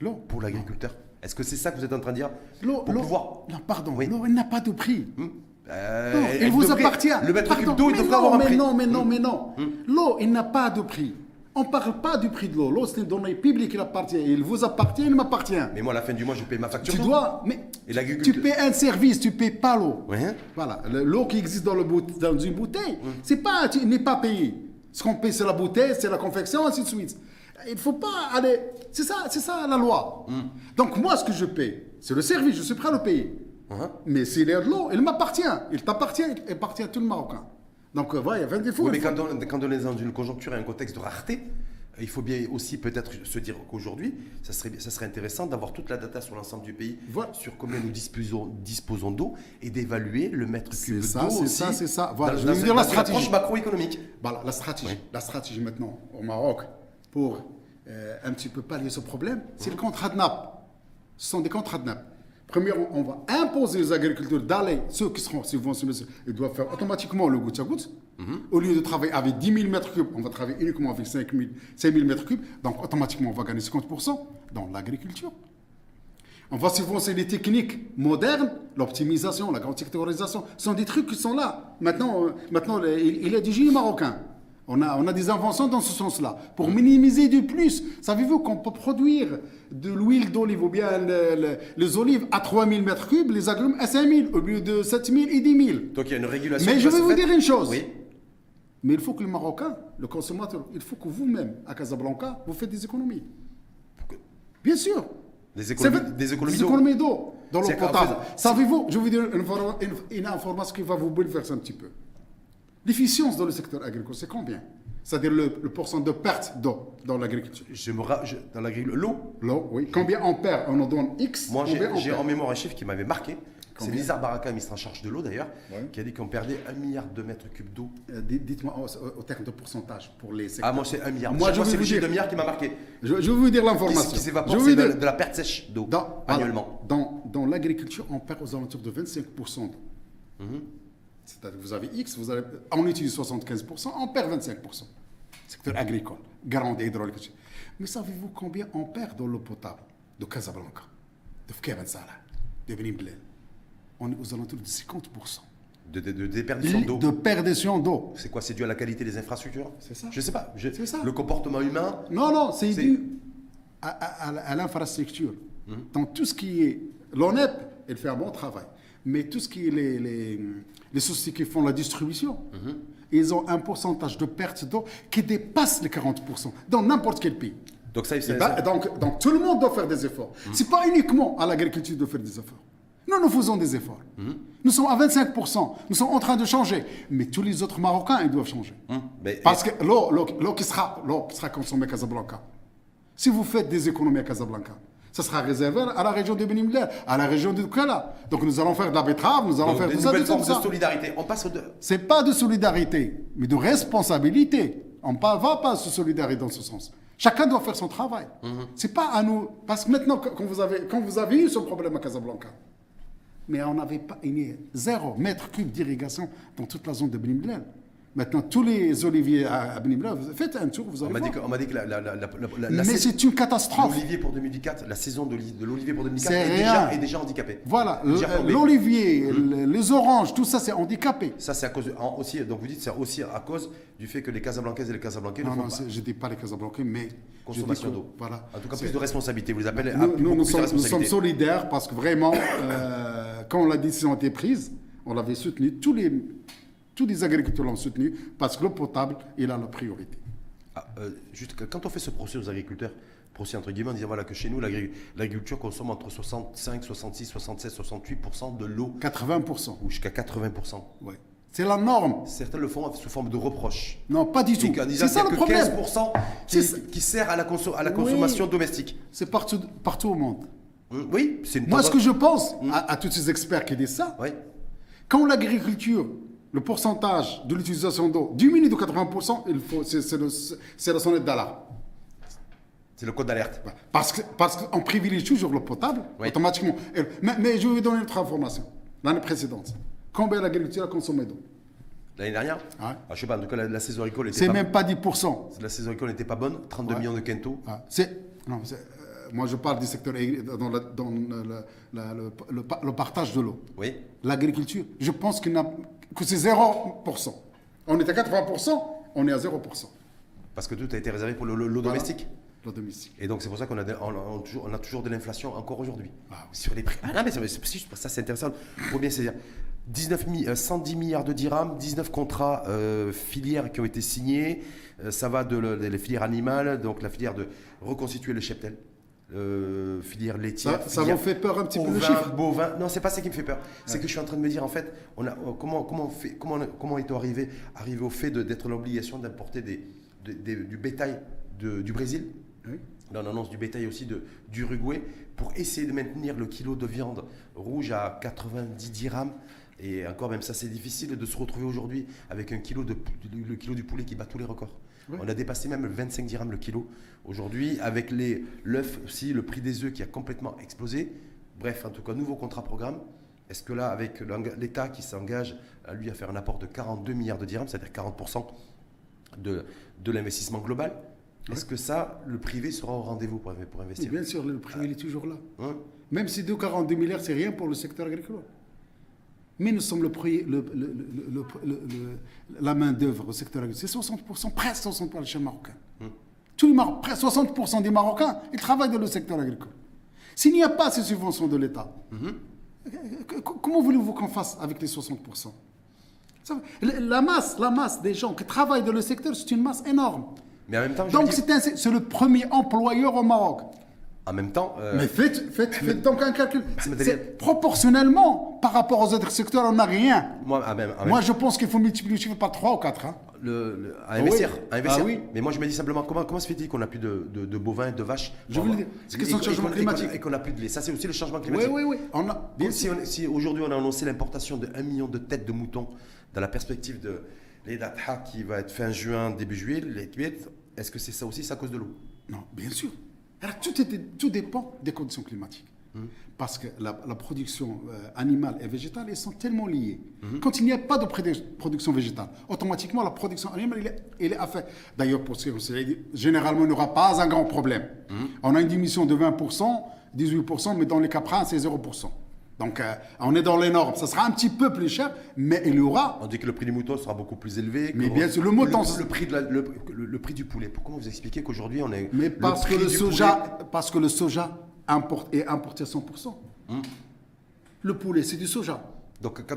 L'eau. pour l'agriculteur. Est-ce que c'est ça que vous êtes en train de dire L'eau, Pour l'eau- pouvoir. Non, pardon. Oui. L'eau, elle n'a pas de prix. Hmm Euh, Non, elle il vous devrait- appartient. Le mètre cube d'eau, il devrait non, avoir un mais prix. Non, mais non, Hmm. mais non. L'eau, il n'a pas de prix. On ne parle pas du prix de l'eau. L'eau, c'est une donnée publique qui appartient. Il vous appartient, il m'appartient. Mais moi, à la fin du mois, je paye ma facture Tu dois. Mais Et tu paies un service, tu paies pas l'eau. Ouais, Voilà, le- l'eau qui existe dans, le bout- dans une bouteille, c'est pas, n'est pas payé. Ce qu'on paye, c'est la bouteille, c'est la confection, ainsi de suite. Il faut pas aller. C'est ça, c'est ça la loi. Donc moi, ce que je paye, c'est le service, je suis prêt à le payer. Hein Mais s'il est de l'eau, il m'appartient. Il t'appartient, il appartient à tout le Marocain. Donc, euh, voilà, il y a 20 défauts. Oui, mais il faut- quand on, quand on est dans une conjoncture et un contexte de rareté, euh, il faut bien aussi peut-être se dire qu'aujourd'hui, ça serait, ça serait intéressant d'avoir toute la data sur l'ensemble du pays, Voilà. sur combien nous disposons, disposons d'eau et d'évaluer le mètre cube C'est ça, d'eau c'est ça, c'est ça. Voilà, dans, je vais vous dire la stratégie. macroéconomique. Voilà, la stratégie. Oui. La stratégie maintenant au Maroc pour euh, un petit peu pallier ce problème, c'est le contrat de nappe. Ce sont des contrats de nappe. Premièrement, on va imposer aux agriculteurs d'aller, ceux qui seront subventionnés, ils doivent faire automatiquement le goutte à goutte. Au lieu de travailler avec 10 000 mètres cubes, on va travailler uniquement avec 5 000, 5 000 mètres cubes. Donc automatiquement, on va gagner 50% dans l'agriculture. On va subventionner les techniques modernes, l'optimisation, la grande sectorisation. Ce sont des trucs qui sont là. Maintenant, euh, maintenant il, il est du génie marocain. On a, on a des inventions dans ce sens-là. Pour minimiser du plus, savez-vous qu'on peut produire de l'huile d'olive ou bien le- le- les olives à 3000 mètres cubes, les agrumes à 5000 au lieu de 7000 et 10 000. Donc il y a une régulation. Mais je va vais vous dire une chose. Oui. Mais il faut que le Marocain, le consommateur, il faut que vous-même, à Casablanca, vous faites des économies. Bien sûr. Des économies, d'eau. dans l'eau potable. Savez-vous, je vais vous dire une- une information qui va vous bouleverser un petit peu. L'efficience dans le secteur agricole, c'est combien? C'est-à-dire le, le pourcent de perte d'eau dans l'agriculture. Je me ra- je- dans l'agriculture, l'eau. L'eau, oui. Combien on perd On en donne X. Moi, j'ai en mémoire un chiffre qui m'avait marqué. C'est Nizar Baraka, ministre en charge de l'eau d'ailleurs, Ouais. qui a dit qu'on perdait un milliard de mètres cubes d'eau. Euh, dites- Dites-moi au, au terme de pourcentage pour les secteurs. Ah, moi, c'est un milliard. Moi, je c'est le chiffre de milliard qui m'a marqué. Je, je vais vous dire l'information. qui s'évapore, c'est de, de la perte sèche d'eau annuellement. dans, dans l'agriculture, on perd aux alentours de 25% d'eau. Mhm. C'est-à-dire que vous avez X, vous avez, on utilise 75%, on perd 25%. Secteur agricole, grande hydraulique. Mais savez-vous combien on perd dans l'eau potable de Casablanca, de Fkir Ben Salah, de Benin Bled On est aux alentours de 50%. De, de, de déperdition d'eau. De perdition d'eau. C'est quoi C'est dû à la qualité des infrastructures? C'est ça. Je sais pas. Je- C'est ça. Le comportement humain? Non, non, c'est dû à, à- à- à l'infrastructure. Mhm. Dans tout ce qui est. L'ONEP, elle fait un bon travail. Mais tout ce qui est les, les, les sociétés qui font la distribution, ils ont un pourcentage de perte d'eau qui dépasse les 40% dans n'importe quel pays. Donc ça, c'est. ben, donc, donc tout le monde doit faire des efforts. Mhm. C'est pas uniquement à l'agriculture de faire des efforts. Nous, nous faisons des efforts. Mhm. Nous sommes à 25%. Nous sommes en train de changer. Mais tous les autres Marocains, ils doivent changer. Mais- Parce que l'eau, qui sera, sera consommée à Casablanca, si vous faites des économies à Casablanca, ça sera réservé à la région de Benin Mler, à la région de Kala. Donc nous allons faire de la betterave, nous allons donc, faire des tout ça, nouvelles tout ça, formes tout de ça. solidarité. On passe de. C'est pas de solidarité, mais de responsabilité. On ne va pas se solidariser dans ce sens. Chacun doit faire son travail. Mhm. C'est pas à nous. Parce que maintenant, quand vous avez, quand vous avez eu ce problème à Casablanca, mais on n'avait pas il y a zéro mètre cube d'irrigation dans toute la zone de Benin Mler. Maintenant, tous les oliviers à, à faites un tour, vous On allez dit voir. que, on m'a dit que la, la, la, la, Mais sais- c'est une catastrophe. l'olivier pour 2004, la saison de, l'oli- de l'olivier pour 2004 C'est est déjà, est déjà handicapée. Voilà, l'olivier, le- les oranges, tout ça, c'est handicapé. Ça, c'est à cause de- en- aussi, donc vous dites, c'est aussi à cause du fait que les Casablancaises et les Casablancais ne Non, font non, pas je ne dis pas les Casablancais, mais. consommation d'eau. Voilà. En tout cas, plus de responsabilité. Vous les appelez à Nous, plus- nous, sommes, nous sommes responsabilité. solidaires parce que vraiment, euh, quand la décision a été prise, on l'avait soutenu. Tous les, tous les agriculteurs l'ont soutenu parce que l'eau potable, il a la priorité. Ah, euh, juste quand on fait ce procès aux agriculteurs, procès entre guillemets, on dit voilà que chez nous, l'agri- l'agriculture consomme entre 65, 66, 67, 68% de l'eau, 80%. ou jusqu'à 80%. Ouais. C'est la norme. Certains le font sous forme de reproche. Non, pas du tout. Disant C'est ça le problème. 15% C'est qui, sert à la, conso- à la Oui. consommation domestique. C'est partout, partout au monde. Hum, Oui, c'est une Moi, ce que je pense à, à tous ces experts qui disent ça, Oui. quand l'agriculture, le pourcentage de l'utilisation d'eau diminue de 80%, il faut, c'est, c'est c'est la sonnette d'alarme. C'est le code d'alerte. Parce qu'on parce qu'on privilégie toujours l'eau potable, Oui. automatiquement. Mais, mais je vais vous donner une autre information. L'année précédente, combien l'agriculture a consommé d'eau? L'année dernière? Ouais. ah, Je sais pas, en tout cas, la, la saison agricole était C'est pas même pas 10%. La saison agricole n'était pas bonne, 32 Ouais. millions de quintaux. C'est, non, c'est- euh, moi, je parle du secteur dans, la- dans le, la- le- le pa- le partage de l'eau. Oui. L'agriculture, je pense qu'il n'a- que c'est 0%. On est à 80%, on est à 0%. Parce que tout a été réservé pour le- l'eau Voilà. domestique. L'eau domestique. Et donc c'est pour ça qu'on a, de- on, on- toujours, on a toujours de l'inflation encore aujourd'hui. Ah oui. Sur les prix. Ah non, mais c'est- ça c'est intéressant. Pour bien saisir. 19 mi- euh, 110 milliards de dirhams, 19 contrats euh, filières qui ont été signés. Euh, ça va de le- les filières animales, donc la filière de reconstituer le cheptel, euh, filière laitière. Ça, ça filière vous fait peur un petit peu le chiffre bovin. Non, c'est pas ça qui me fait peur. C'est que je suis en train de me dire en fait, on a, euh, comment, comment, on fait, comment, on- comment est-on arrivé, arrivé au fait d'être l'obligation d'importer des, de- des- du bétail de- du Brésil Oui. Là, on annonce du bétail aussi d'Uruguay pour essayer de maintenir le kilo de viande rouge à 90 dirhams. Et encore, même ça, c'est difficile de se retrouver aujourd'hui avec un kilo de, le kilo du poulet qui bat tous les records. Oui. On a dépassé même le 25 dirhams le kilo. Aujourd'hui, avec les- l'œuf aussi, le prix des œufs qui a complètement explosé. Bref, en tout cas, nouveau contrat programme. Est-ce que là, avec l'État qui s'engage à lui à faire un apport de 42 milliards de dirhams, c'est-à-dire 40% de, de l'investissement global, est-ce que ça, le privé sera au rendez-vous pour, investir? Bien sûr, le prix il est toujours là. Hein? Même si 2,42 milliards, c'est rien pour le secteur agricole. Mais nous sommes le, la main-d'œuvre au secteur agricole. C'est 60%, presque 60% pour les chaînes marocaines. Tous les Maroc- presque 60% des Marocains, ils travaillent dans le secteur agricole. S'il n'y a pas ces subventions de l'État, c- comment voulez-vous qu'on fasse avec les 60% Ça va- La masse, la masse des gens qui travaillent dans le secteur, c'est une masse énorme. Mais en même temps, Donc dire- c'est le premier employeur au Maroc. En même temps, euh, Mais faites, faites, faites donc un calcul. C'est- Proportionnellement, par rapport aux autres secteurs, on n'a rien. moi, ah, même, ah, Moi, même, je pense qu'il faut multiplier par 3 ou 4. Hein. le- le- à investir, oui. à investir. Ah oui. Mais moi, je me dis simplement, comment, comment se fait-il qu'on n'a plus de, de, de bovins et de vaches Je vous le dis, c'est question de changement climatique. Et qu'on n'a plus de lait. Ça, c'est aussi le changement Oui, climatique. oui, oui. On a, bien si, aujourd'hui on a annoncé l'importation de 1 million de têtes de moutons dans la perspective de l'Edatha qui va être fin juin, début juillet, les est-ce que c'est ça aussi, c'est à cause de l'eau? Non, bien sûr. Alors, tout, est- tout dépend des conditions climatiques. Hum. Parce que la, la production euh, animale et végétale, elles sont tellement liées. Hum. Quand il n'y a pas de produ- production végétale, automatiquement, la production animale, elle est, elle est affaire. D'ailleurs, pour ce qui généralement, il n'y aura pas un grand problème. Hum. On a une diminution de 20%, 18%, mais dans les caprins, c'est 0%. Donc, euh, on est dans les normes. Ça sera un petit peu plus cher, mais il y aura On dit que le prix du mouton sera beaucoup plus élevé. Mais bien sûr, le mouton, Le, c'est- le prix, de la- le, le- le prix du poulet. Pourquoi vous expliquez qu'aujourd'hui on est. Mais parce que le soja, poulet- parce que le soja importe, est importé à 100%. Hum. Le poulet, c'est du soja.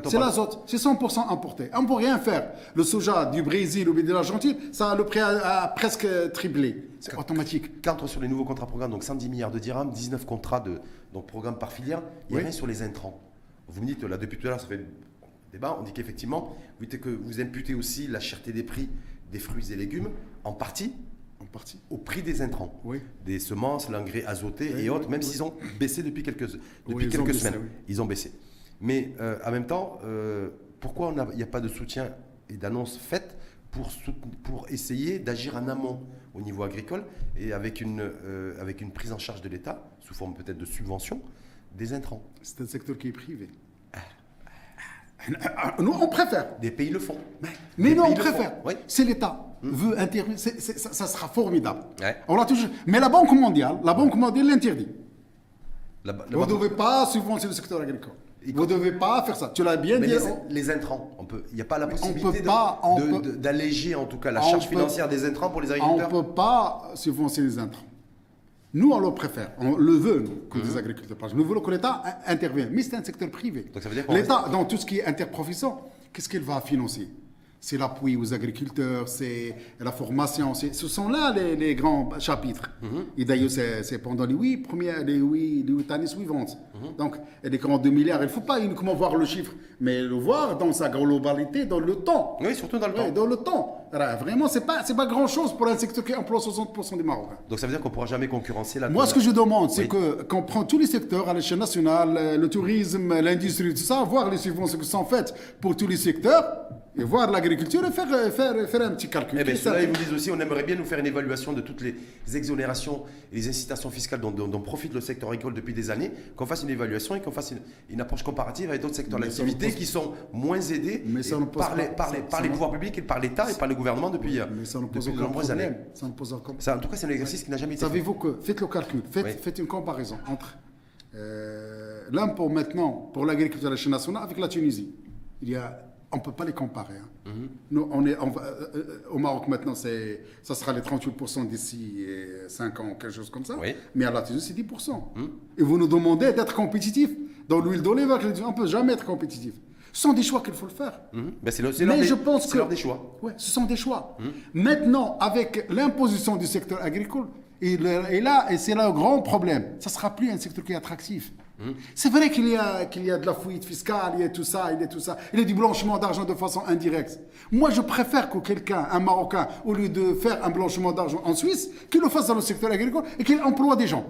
C'est l'azote, c'est 100% importé. On ne peut rien faire. Le soja du Brésil ou de l'Argentine, ça a le prix a, a presque triplé. C'est automatique. Quand on sur les nouveaux contrats programmes, donc 110 milliards de dirhams, 19 contrats de donc programme par filière, il n'y a Oui. rien sur les intrants. Vous me dites, là, depuis tout à l'heure, ça fait débat, on dit qu'effectivement, vous dites que vous imputez aussi la cherté des prix des fruits et légumes, en partie En partie. au prix des intrants. Oui. Des semences, l'engrais azoté Oui, et autres, même s'ils ont baissé depuis quelques, depuis quelques semaines. Ils ont baissé. Mais euh, en même temps, euh, pourquoi a- il n'y a pas de soutien et d'annonce faite pour, essayer d'agir en amont au niveau agricole et avec une, euh, avec une prise en charge de l'État, sous forme peut-être de subvention, des intrants? C'est un secteur qui est privé. Nous, on préfère. Des pays le font. Mais nous, on préfère. Oui. C'est l'État veut intervenir. c'est- c'est- ça, ça sera formidable. Ouais. On l'a toujours. Mais la Banque mondiale, la Banque mondiale l'interdit. Vous ne devez pas subventionner le secteur agricole. Vous ne devez pas faire ça. Tu l'as bien Mais dit. les, on- les intrants, on peut, il n'y a pas la on possibilité on d'alléger en tout cas la on charge peut- financière des intrants pour les On agriculteurs. ne peut pas subventionner les intrants. Nous, on le préfère. On le veut, nous, comme Mhm. des agriculteurs. Parce que nous voulons que l'État in- intervienne. Mais c'est un secteur privé. Donc ça veut dire qu'on L'État, dans tout ce qui est interprofession, qu'est-ce qu'il va financer? C'est l'appui aux agriculteurs, c'est la formation. Ce sont là les, les grands chapitres. Mhm. Et d'ailleurs, c'est pendant les huit premières, les huit, les huit années suivantes. Mhm. Donc, et les 42 milliards, il ne faut pas uniquement voir le chiffre, mais le voir dans sa globalité, dans le temps. Oui, surtout dans le Oui, temps. dans le temps. Alors, Vraiment, pas, c'est pas grand chose pour un secteur qui emploie 60% des Marocains. Donc ça veut dire qu'on ne pourra jamais concurrencer la Moi, ce que je demande, c'est Oui. qu'on prend tous les secteurs à l'échelle nationale, le tourisme, l'industrie, tout ça, voir les subventions qui sont faites pour tous les secteurs, et voir l'agriculture et faire, euh, faire, faire un petit calcul. Eh bien, ceux-là, ils vous disent aussi, on aimerait bien nous faire une évaluation de toutes les exonérations et les incitations fiscales dont, dont- dont profite le secteur agricole depuis des années, qu'on fasse une évaluation et qu'on fasse une, une approche comparative avec d'autres secteurs d'activité qui sont moins aidés Mais ça par, les, par, les, par pouvoirs publics et par l'État et par le gouvernement depuis, euh, Mais ça ne pose depuis de nombreuses problème. années. Ça pose Ça, en tout cas, c'est un exercice qui n'a jamais été fait. Savez-vous que, faites le calcul, faites, Oui. faites une comparaison entre euh, l'impôt maintenant pour l'agriculture nationale avec la Tunisie. Il y a, on ne peut pas les comparer. hein. Mhm. Nous, on est, on va- euh, euh, au Maroc maintenant, c'est, ça sera les 38% d'ici 5 ans, quelque chose comme ça. Oui. Mais à la Tunisie, c'est 10%. Mhm. Et vous nous demandez d'être compétitif. Dans l'huile d'olive, on ne peut jamais être compétitif. Ce sont des choix qu'il faut le faire. Mhm. Ben, c'est le- Mais des- je pense que- des choix. Ouais, ce sont des choix. Maintenant, avec l'imposition du secteur agricole, et, le- et là, et c'est là le grand problème, ça ne sera plus un secteur qui est attractif. C'est vrai qu'il y, a, y a de la fuite fiscale, il y a tout ça, il y a tout ça, il y a du blanchiment d'argent de façon indirecte. Moi, je préfère que quelqu'un, un Marocain, au lieu de faire un blanchiment d'argent en Suisse, qu'il le fasse dans le secteur agricole et qu'il emploie des gens.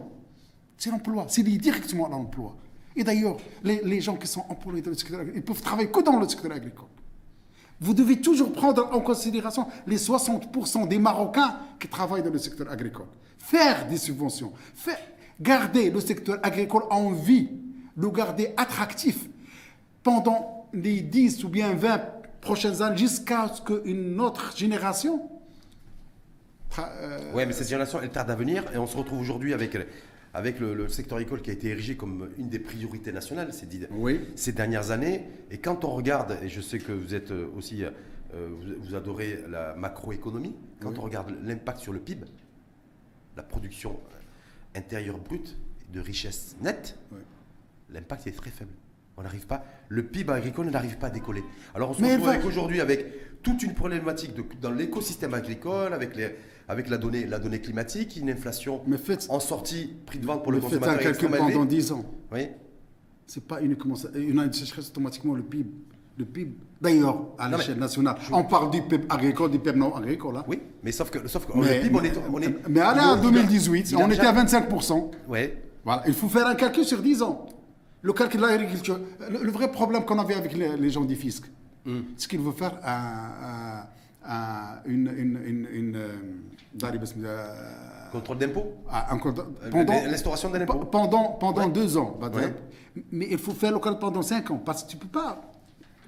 C'est l'emploi, c'est lié directement à l'emploi. Et d'ailleurs, les, les gens qui sont employés dans le secteur agricole, ils peuvent travailler que dans le secteur agricole. Vous devez toujours prendre en considération les 60% des Marocains qui travaillent dans le secteur agricole. Faire des subventions, faire, garder le secteur agricole en vie, le garder attractif pendant les 10 ou bien 20 prochaines années jusqu'à ce qu'une autre génération... euh, Ouais, mais cette génération, elle tarde à venir et on se retrouve aujourd'hui avec, avec le, le secteur agricole qui a été érigé comme une des priorités nationales ces, dix- Oui. ces dernières années. Et quand on regarde, et je sais que vous êtes euh, aussi, euh, vous, vous adorez la macroéconomie, quand Oui. on regarde l'impact sur le PIB, la production intérieure brute de richesse nette, Oui. l'impact est très faible. On n'arrive pas, le PIB agricole n'arrive pas à décoller. Alors on se retrouve avec aujourd'hui avec toute une problématique de- dans l'écosystème agricole, avec, les, avec la, donnée, la donnée climatique, une inflation Mais faites, en sortie, prix de vente pour le mais faites consommateur un calcul pendant élevé. 10 ans. Oui. C'est pas uniquement ça. Une sécheresse, automatiquement, le PIB. Le PIB, d'ailleurs, à l'échelle nationale, on parle du PIB agricole, du PIB non agricole. hein. oui, mais sauf que, sauf que Mais, le PIB, on est... On est mais allez en il a- 2018, il a on était à 25%. Ouais. Voilà. Il faut faire un calcul sur 10 ans. Le calcul de l'agriculture. Le, le vrai problème qu'on avait avec les, les gens du fisc, Hmm. c'est qu'il veut faire un, un- un- une. une, une, une, euh, euh, Contrôle d'impôt compte- Euh, pendant, l'instauration d'un impôt. pe- pendant, pendant Ouais. deux ans. Ouais. Mais il faut faire le calcul pendant cinq ans. Parce que tu peux pas.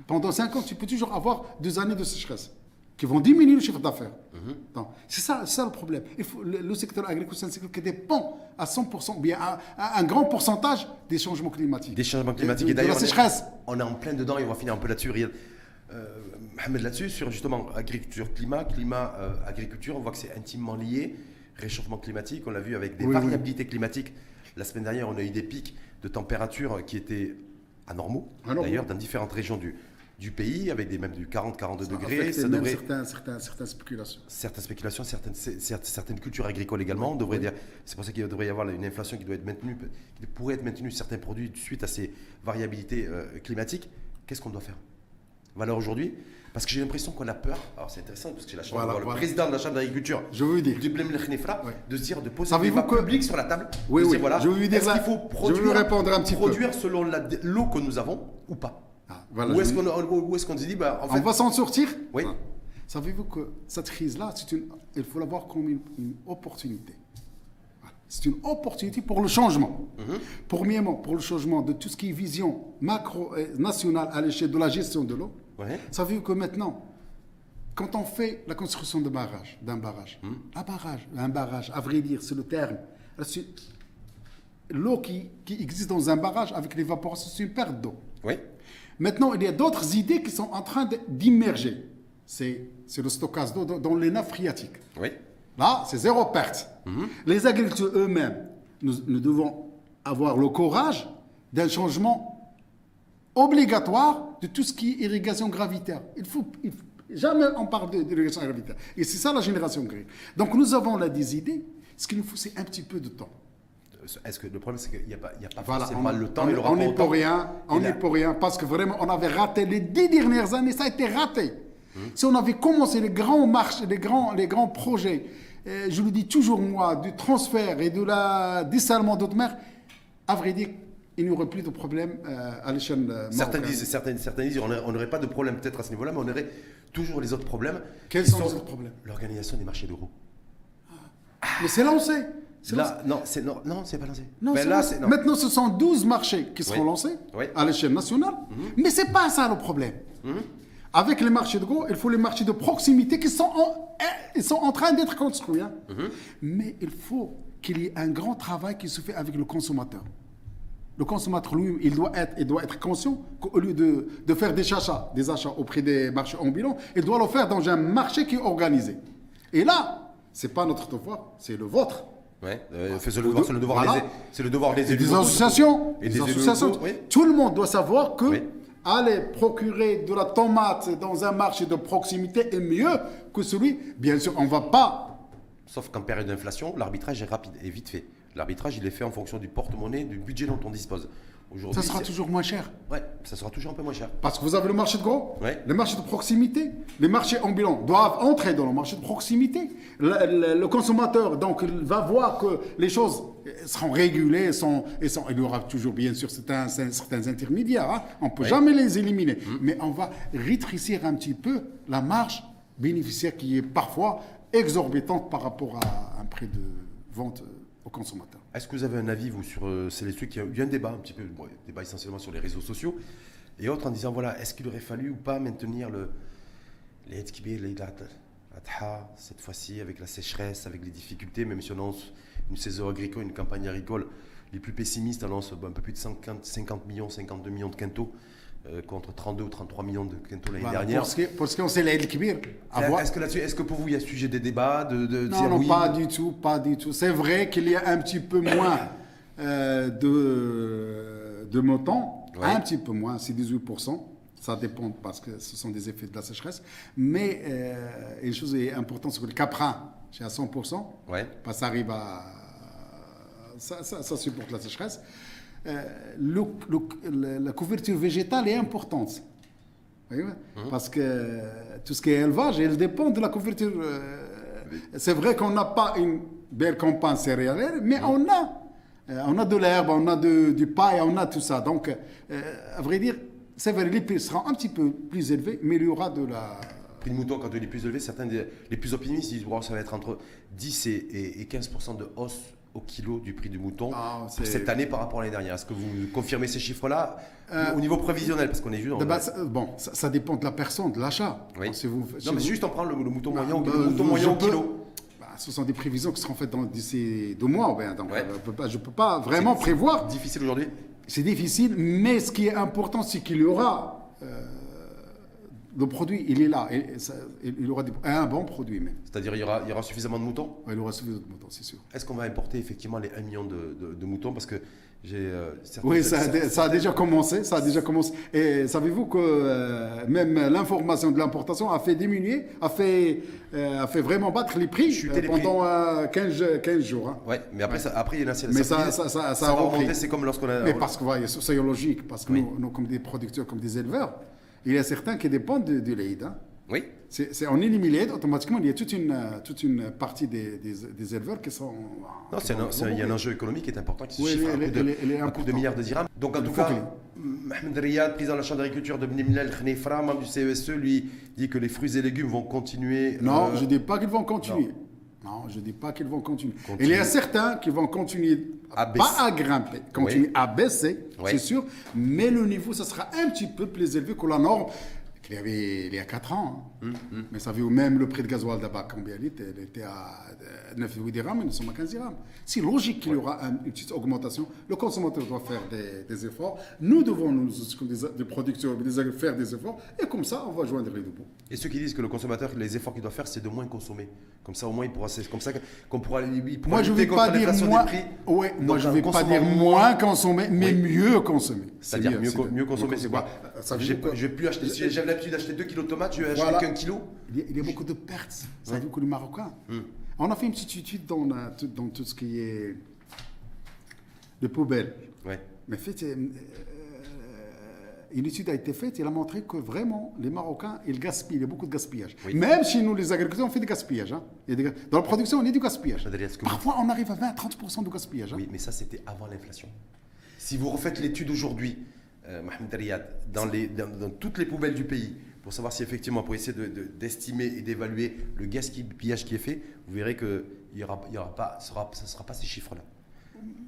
Pendant cinq ans, tu peux toujours avoir deux années de sécheresse qui vont diminuer le chiffre d'affaires. Mhm. C'est ça, le problème. Il faut, le, le secteur agricole, c'est un secteur qui dépend à 100%, ou bien à, à un grand pourcentage des changements climatiques. Des changements climatiques. Et la d'ailleurs, on. On est en plein dedans et on va finir un peu là-dessus. Euh, Mohamed, là-dessus, sur justement agriculture, climat, climat, euh, agriculture, on voit que c'est intimement lié. Réchauffement climatique, on l'a vu avec des Oui, oui. variabilités climatiques. La semaine dernière, on a eu des pics de température qui étaient Anormaux. d'ailleurs, dans différentes régions du, du pays, avec des même du 40-42 degrés. Ça devrait, certains, certains, certaines spéculations. certaines spéculations, certaines, certaines, cultures agricoles également. On devrait dire, c'est pour ça qu'il devrait y avoir une inflation qui doit être maintenue, qui pourrait être maintenue certains produits suite à ces variabilités euh, climatiques. Qu'est-ce qu'on doit faire? Valeur aujourd'hui? Parce que j'ai l'impression qu'on a peur. Alors c'est intéressant parce que j'ai la chance Voilà, de voir voilà. le président de la Chambre d'agriculture Je veux dire. du Ouais. de se dire, de poser débat que- public sur la table. Oui, oui. dire, voilà, Je veux lui dire est-ce ça. qu'il faut Je vais lui produire, répondre un petit peu. produire selon l'eau que nous avons ou pas? Ah, voilà, je est-ce qu'on se dit, bah, en fait, On va s'en sortir Oui. Ah. Savez-vous que cette crise-là, il faut la voir comme une, une opportunité. Voilà. C'est une opportunité pour le changement. Mhm. Premièrement, pour le changement de tout ce qui est vision macro-nationale à l'échelle de la gestion de l'eau. Ouais. Savez-vous que maintenant, quand on fait la construction de barrage, d'un barrage, Mhm. un barrage, un barrage, à vrai dire, c'est le terme. L'eau qui, qui existe dans un barrage avec l'évaporation, c'est une perte d'eau. oui, Maintenant, il y a d'autres idées qui sont en train d'immerger. C'est le stockage d'eau dans, les nappes phréatiques. oui, Là, c'est zéro perte. Les agriculteurs eux-mêmes, nous, nous devons avoir le courage d'un changement obligatoire de tout ce qui est irrigation gravitaire. Il faut, il faut- jamais on parle d'irrigation gravitaire. Et c'est ça la génération grise. Donc nous avons là des idées. Ce qu'il nous faut, c'est un petit peu de temps. Est-ce que le problème, c'est qu'il n'y a pas, il y a pas Voilà, forcément on, le temps on, et le on rapport n'est au temps. pour rien, on n'est pour rien, parce que vraiment, on avait raté les dix dernières années, ça a été raté. Si on avait commencé les grands marches, les grands, les grands projets, euh, je le dis toujours moi, du transfert et de la dessalement d'autres mers, à vrai dire, il n'y aurait plus de problème euh, à l'échelle euh, Certains marocaine. disent, certains, certains disent on n'aurait pas de problème peut-être à ce niveau-là, mais on aurait toujours les autres problèmes. Quels sont les autres problèmes? L'organisation des marchés d'euros. Mais c'est lancé. C'est lancé. Là, non, c'est non, non, c'est pas lancé. Non, Ben c'est là, lancé. c'est non. Maintenant, ce sont 12 marchés qui seront Oui. lancés Oui. à l'échelle nationale. Mais ce n'est pas ça le problème. Avec les marchés de gros, il faut les marchés de proximité qui sont en, eh, ils sont en train d'être construits. hein. Mais il faut qu'il y ait un grand travail qui se fait avec le consommateur. Le consommateur, lui, il doit être, il doit être conscient qu'au lieu de, de faire des achats, des achats auprès des marchés ambulants, il doit le faire dans un marché qui est organisé. Et là, ce n'est pas notre devoir, c'est le vôtre. Ouais, euh, c'est le devoir, c'est le devoir Voilà. des, c'est le devoir des Et élus des associations. Et des des élus associations. locaux, oui. Tout le monde doit savoir que Oui. aller procurer de la tomate dans un marché de proximité est mieux que celui. Bien sûr, on ne va pas. Sauf qu'en période d'inflation, l'arbitrage est rapide et vite fait. L'arbitrage, il est fait en fonction du porte-monnaie, du budget dont on dispose. Ça sera toujours moins cher. Ouais, ça sera toujours un peu moins cher. Parce que vous avez le marché de gros, Ouais. les marchés de proximité, les marchés ambulants doivent entrer dans le marché de proximité. Le, le- le consommateur, donc, il va voir que les choses seront régulées, sont, et sont- il y aura toujours, bien sûr, certains, certains intermédiaires. hein. On ne peut Ouais. jamais les éliminer. Mais on va rétrécir un petit peu la marge bénéficiaire qui est parfois exorbitante par rapport à un prix de vente au consommateur. Est-ce que vous avez un avis, vous, sur. euh, c'est les trucs qui a eu un débat, un petit peu, débat essentiellement sur les réseaux sociaux, et autres en disant voilà, est-ce qu'il aurait fallu ou pas maintenir le. Les cette fois-ci, avec la sécheresse, avec les difficultés, même si on lance une saison agricole, une campagne agricole, les plus pessimistes annoncent un peu plus de 50, 50 millions, 52 millions de quintaux, contre 32 ou 33 millions de quintaux l'année Voilà, dernière. Pour ce qui est de Kibir, Est-ce que là-dessus, est-ce que pour vous, il y a sujet des débats de, de Non, dire non, oui, pas du tout, pas du tout. C'est vrai qu'il y a un petit peu moins euh, de, de Ouais. un petit peu moins, c'est 18%. Ça dépend parce que ce sont des effets de la sécheresse. Mais euh, une chose est importante, c'est que le caprin, c'est à 100%. Ouais. Parce que ça arrive à. Ça, ça- ça supporte la sécheresse. Euh, le- le- le- la couverture végétale est importante. Voyez Parce que tout ce qui est élevage, il dépend de la couverture. euh, c'est vrai qu'on n'a pas une belle campagne céréalière, mais on a. euh, on a de l'herbe, on a de- du paille, on a tout ça. Donc, à vrai dire, c'est vrai, les prix seront un petit peu plus élevés, mais il y aura de la. prix de mouton, quand il est plus élevé, certains des- les plus optimistes disent bon, ça va être entre 10 et, et- et 15% de hausse au kilo du prix du mouton Ah, pour cette année par rapport à l'année dernière. Est-ce que vous confirmez ces chiffres-là Euh, au niveau prévisionnel Parce qu'on est juste dans. Ça- bon, ça, ça dépend de la personne, de l'achat. Oui. Si vous, si non, mais vous- juste en prendre le, le mouton Bah, moyen, bah, le mouton moyen au peux- kilo. Bah, ce sont des prévisions qui seront faites dans- d'ici deux mois. ben, donc, Ouais. euh, je ne peux pas vraiment C'est- prévoir. Difficile aujourd'hui C'est difficile, mais ce qui est important, c'est qu'il y aura. euh, le produit, il est là. Et ça- il y aura des- un bon produit, même. C'est-à-dire il y aura, il y aura suffisamment de moutons? Ouais, il aura suffisamment de moutons, c'est sûr. Est-ce qu'on va importer effectivement les 1 million de, de- de moutons? Parce que j'ai. euh, Oui, ça a, certaines- ça a déjà commencé. Ça a déjà commencé. Et savez-vous que euh, même l'information de l'importation a fait diminuer, a fait, euh, a fait vraiment battre les prix Chuter euh, les pendant euh, 15, 15 jours. hein. Ouais, mais après, ça, après il y a. Mais ça- ça- ça- ça a remonter, C'est comme lorsqu'on a. Mais parce que voyez, c'est logique, parce que Oui. nous, nous, comme des producteurs, comme des éleveurs, il y a certains qui dépendent de, de l'aide. hein. Oui. C'est, on élimine l'aide, automatiquement, il y a toute une, euh, toute une partie des, des, des éleveurs qui sont. Non, qui un, un- il y a un enjeu économique qui est important, qui se Oui, chiffre à est- coup de, coup de milliards de dirhams. Donc en tout cas, Mohamed Riyad, président de la Chambre d'agriculture de Bnimlal Khnefra, membre du CESE, lui dit que les fruits et légumes vont continuer. Non, euh, je ne dis pas qu'ils vont continuer. Non, je ne dis pas qu'ils vont continuer. Continuer. Il y a certains qui vont continuer, À pas à grimper, continuer Oui. à baisser, Oui. c'est sûr, mais le niveau, ça sera un petit peu plus élevé que la norme qu'il y avait il y a 4 ans. hein. Hum, Mais ça vu même le prix de gasoil d'abord, combien il était Il était à euh, 9,8 dirhams, nous sommes à 15 dirhams. C'est logique qu'il y aura un- une petite augmentation. Le consommateur doit faire des, des efforts. Nous devons, nous, des, producteurs, faire des efforts. Et comme ça, on va joindre les deux bouts. Et ceux qui disent que le consommateur, les efforts qu'il doit faire, c'est de moins consommer. Comme ça, au moins, il pourra, c'est comme ça qu'on pourra, il pourra Moi, je ne vais pas dire moins. des prix. Ouais, moi, Donc, je vais pas dire moins consommer, mais Oui. mieux consommer. C'est-à-dire mieux, mieux consommer, c'est quoi Euh, veut Je vais plus acheter. L'habitude d'acheter 2 kilos de tomates, je vais acheter Voilà. qu'un kilo. Il y, a, il y a beaucoup de pertes. Ça Ouais. veut que les Marocains. Hum. On a fait une petite étude dans, la- tout, dans tout ce qui est de poubelles. Ouais. Mais en fait, euh, une étude a été faite, elle a montré que vraiment, les Marocains, ils gaspillent, il y a beaucoup de gaspillage. Oui. Même chez nous, les agriculteurs, on fait du gaspillage. hein. Des ga- Dans la production, on a du gaspillage. Parfois, on arrive à 20-30% de gaspillage. hein. Oui, mais ça, c'était avant l'inflation. Si vous refaites l'étude aujourd'hui, euh, Mohamed Riyad, dans, les, dans, dans toutes les poubelles du pays, pour savoir si effectivement, pour essayer d'estimer de, d'estimer et d'évaluer le gaspillage qui est fait, vous verrez que il y aura, il y aura pas, sera, ça ne sera pas ces chiffres-là.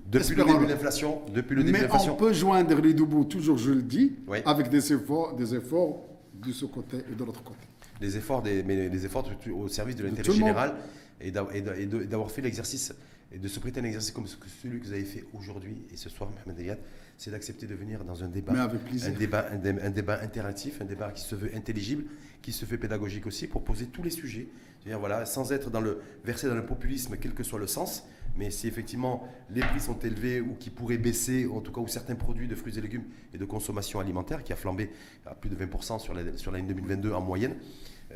Depuis le Espérons-le. début de l'inflation, depuis le début de Mais on peut joindre les deux bouts, toujours je le dis, Oui. avec des efforts, des efforts de ce côté et de l'autre côté. les efforts, des, mais les efforts au service de l'intérêt le général et d'avoir fait l'exercice et de se prêter un exercice comme celui que vous avez fait aujourd'hui et ce soir, Mohamed Riyad, c'est d'accepter de venir dans un débat. Un débat, un, dé- un débat interactif, un débat qui se veut intelligible, qui se fait pédagogique aussi pour poser tous les sujets. C'est-à-dire, voilà, sans être dans le, versé dans le populisme, quel que soit le sens, mais si effectivement les prix sont élevés ou qui pourraient baisser, ou en tout cas, ou certains produits de fruits et légumes et de consommation alimentaire qui a flambé à plus de 20% sur la- sur l'année 2022 en moyenne,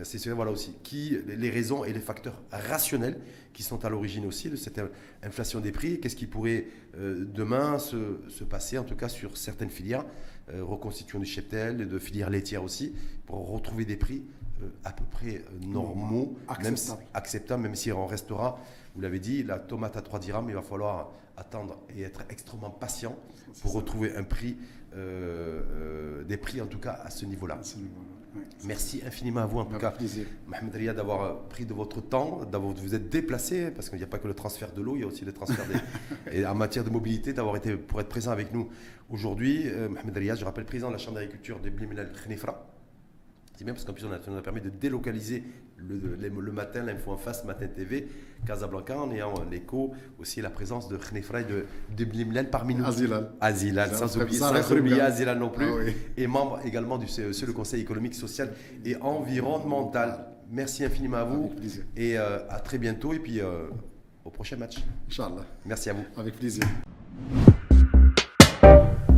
c'est c'est- voilà aussi qui les raisons et les facteurs rationnels qui sont à l'origine aussi de cette in- inflation des prix. Qu'est-ce qui pourrait euh, demain se, se passer, en tout cas sur certaines filières, euh, reconstitution du cheptel, de filières laitières aussi, pour retrouver des prix euh, à peu près euh, normaux, même si- Acceptable. acceptables, même si on restera, vous l'avez dit, la tomate à 3 dirhams, il va falloir attendre et être extrêmement patient pour retrouver un prix, euh, euh, des prix en tout cas à ce niveau-là. Ce. Merci infiniment à vous en tout cas, plaisir. Mohamed Riyad, d'avoir euh, pris de votre temps, d'avoir de vous être déplacé, parce qu'il n'y a pas que le transfert de l'eau, il y a aussi le transfert des, et en matière de mobilité, d'avoir été pour être présent avec nous aujourd'hui. Euh, Mohamed Riyad, je rappelle, président de la Chambre d'agriculture de Blimilal Khnefra. C'est bien parce qu'en plus, on a, nous a permis de délocaliser le, le- le matin, l'info en face, Matin TV, Casablanca, en ayant l'écho, aussi la présence de Khnefra de, de parmi nous. Azilal. Azilal, sans oublier, sans. Azilal non plus, Ah oui. et membre également du CESE, le Conseil économique, social et environnemental. Merci infiniment à vous Avec plaisir. et euh, à très bientôt et puis euh, au prochain match. Inch'Allah. Merci à vous. Avec plaisir.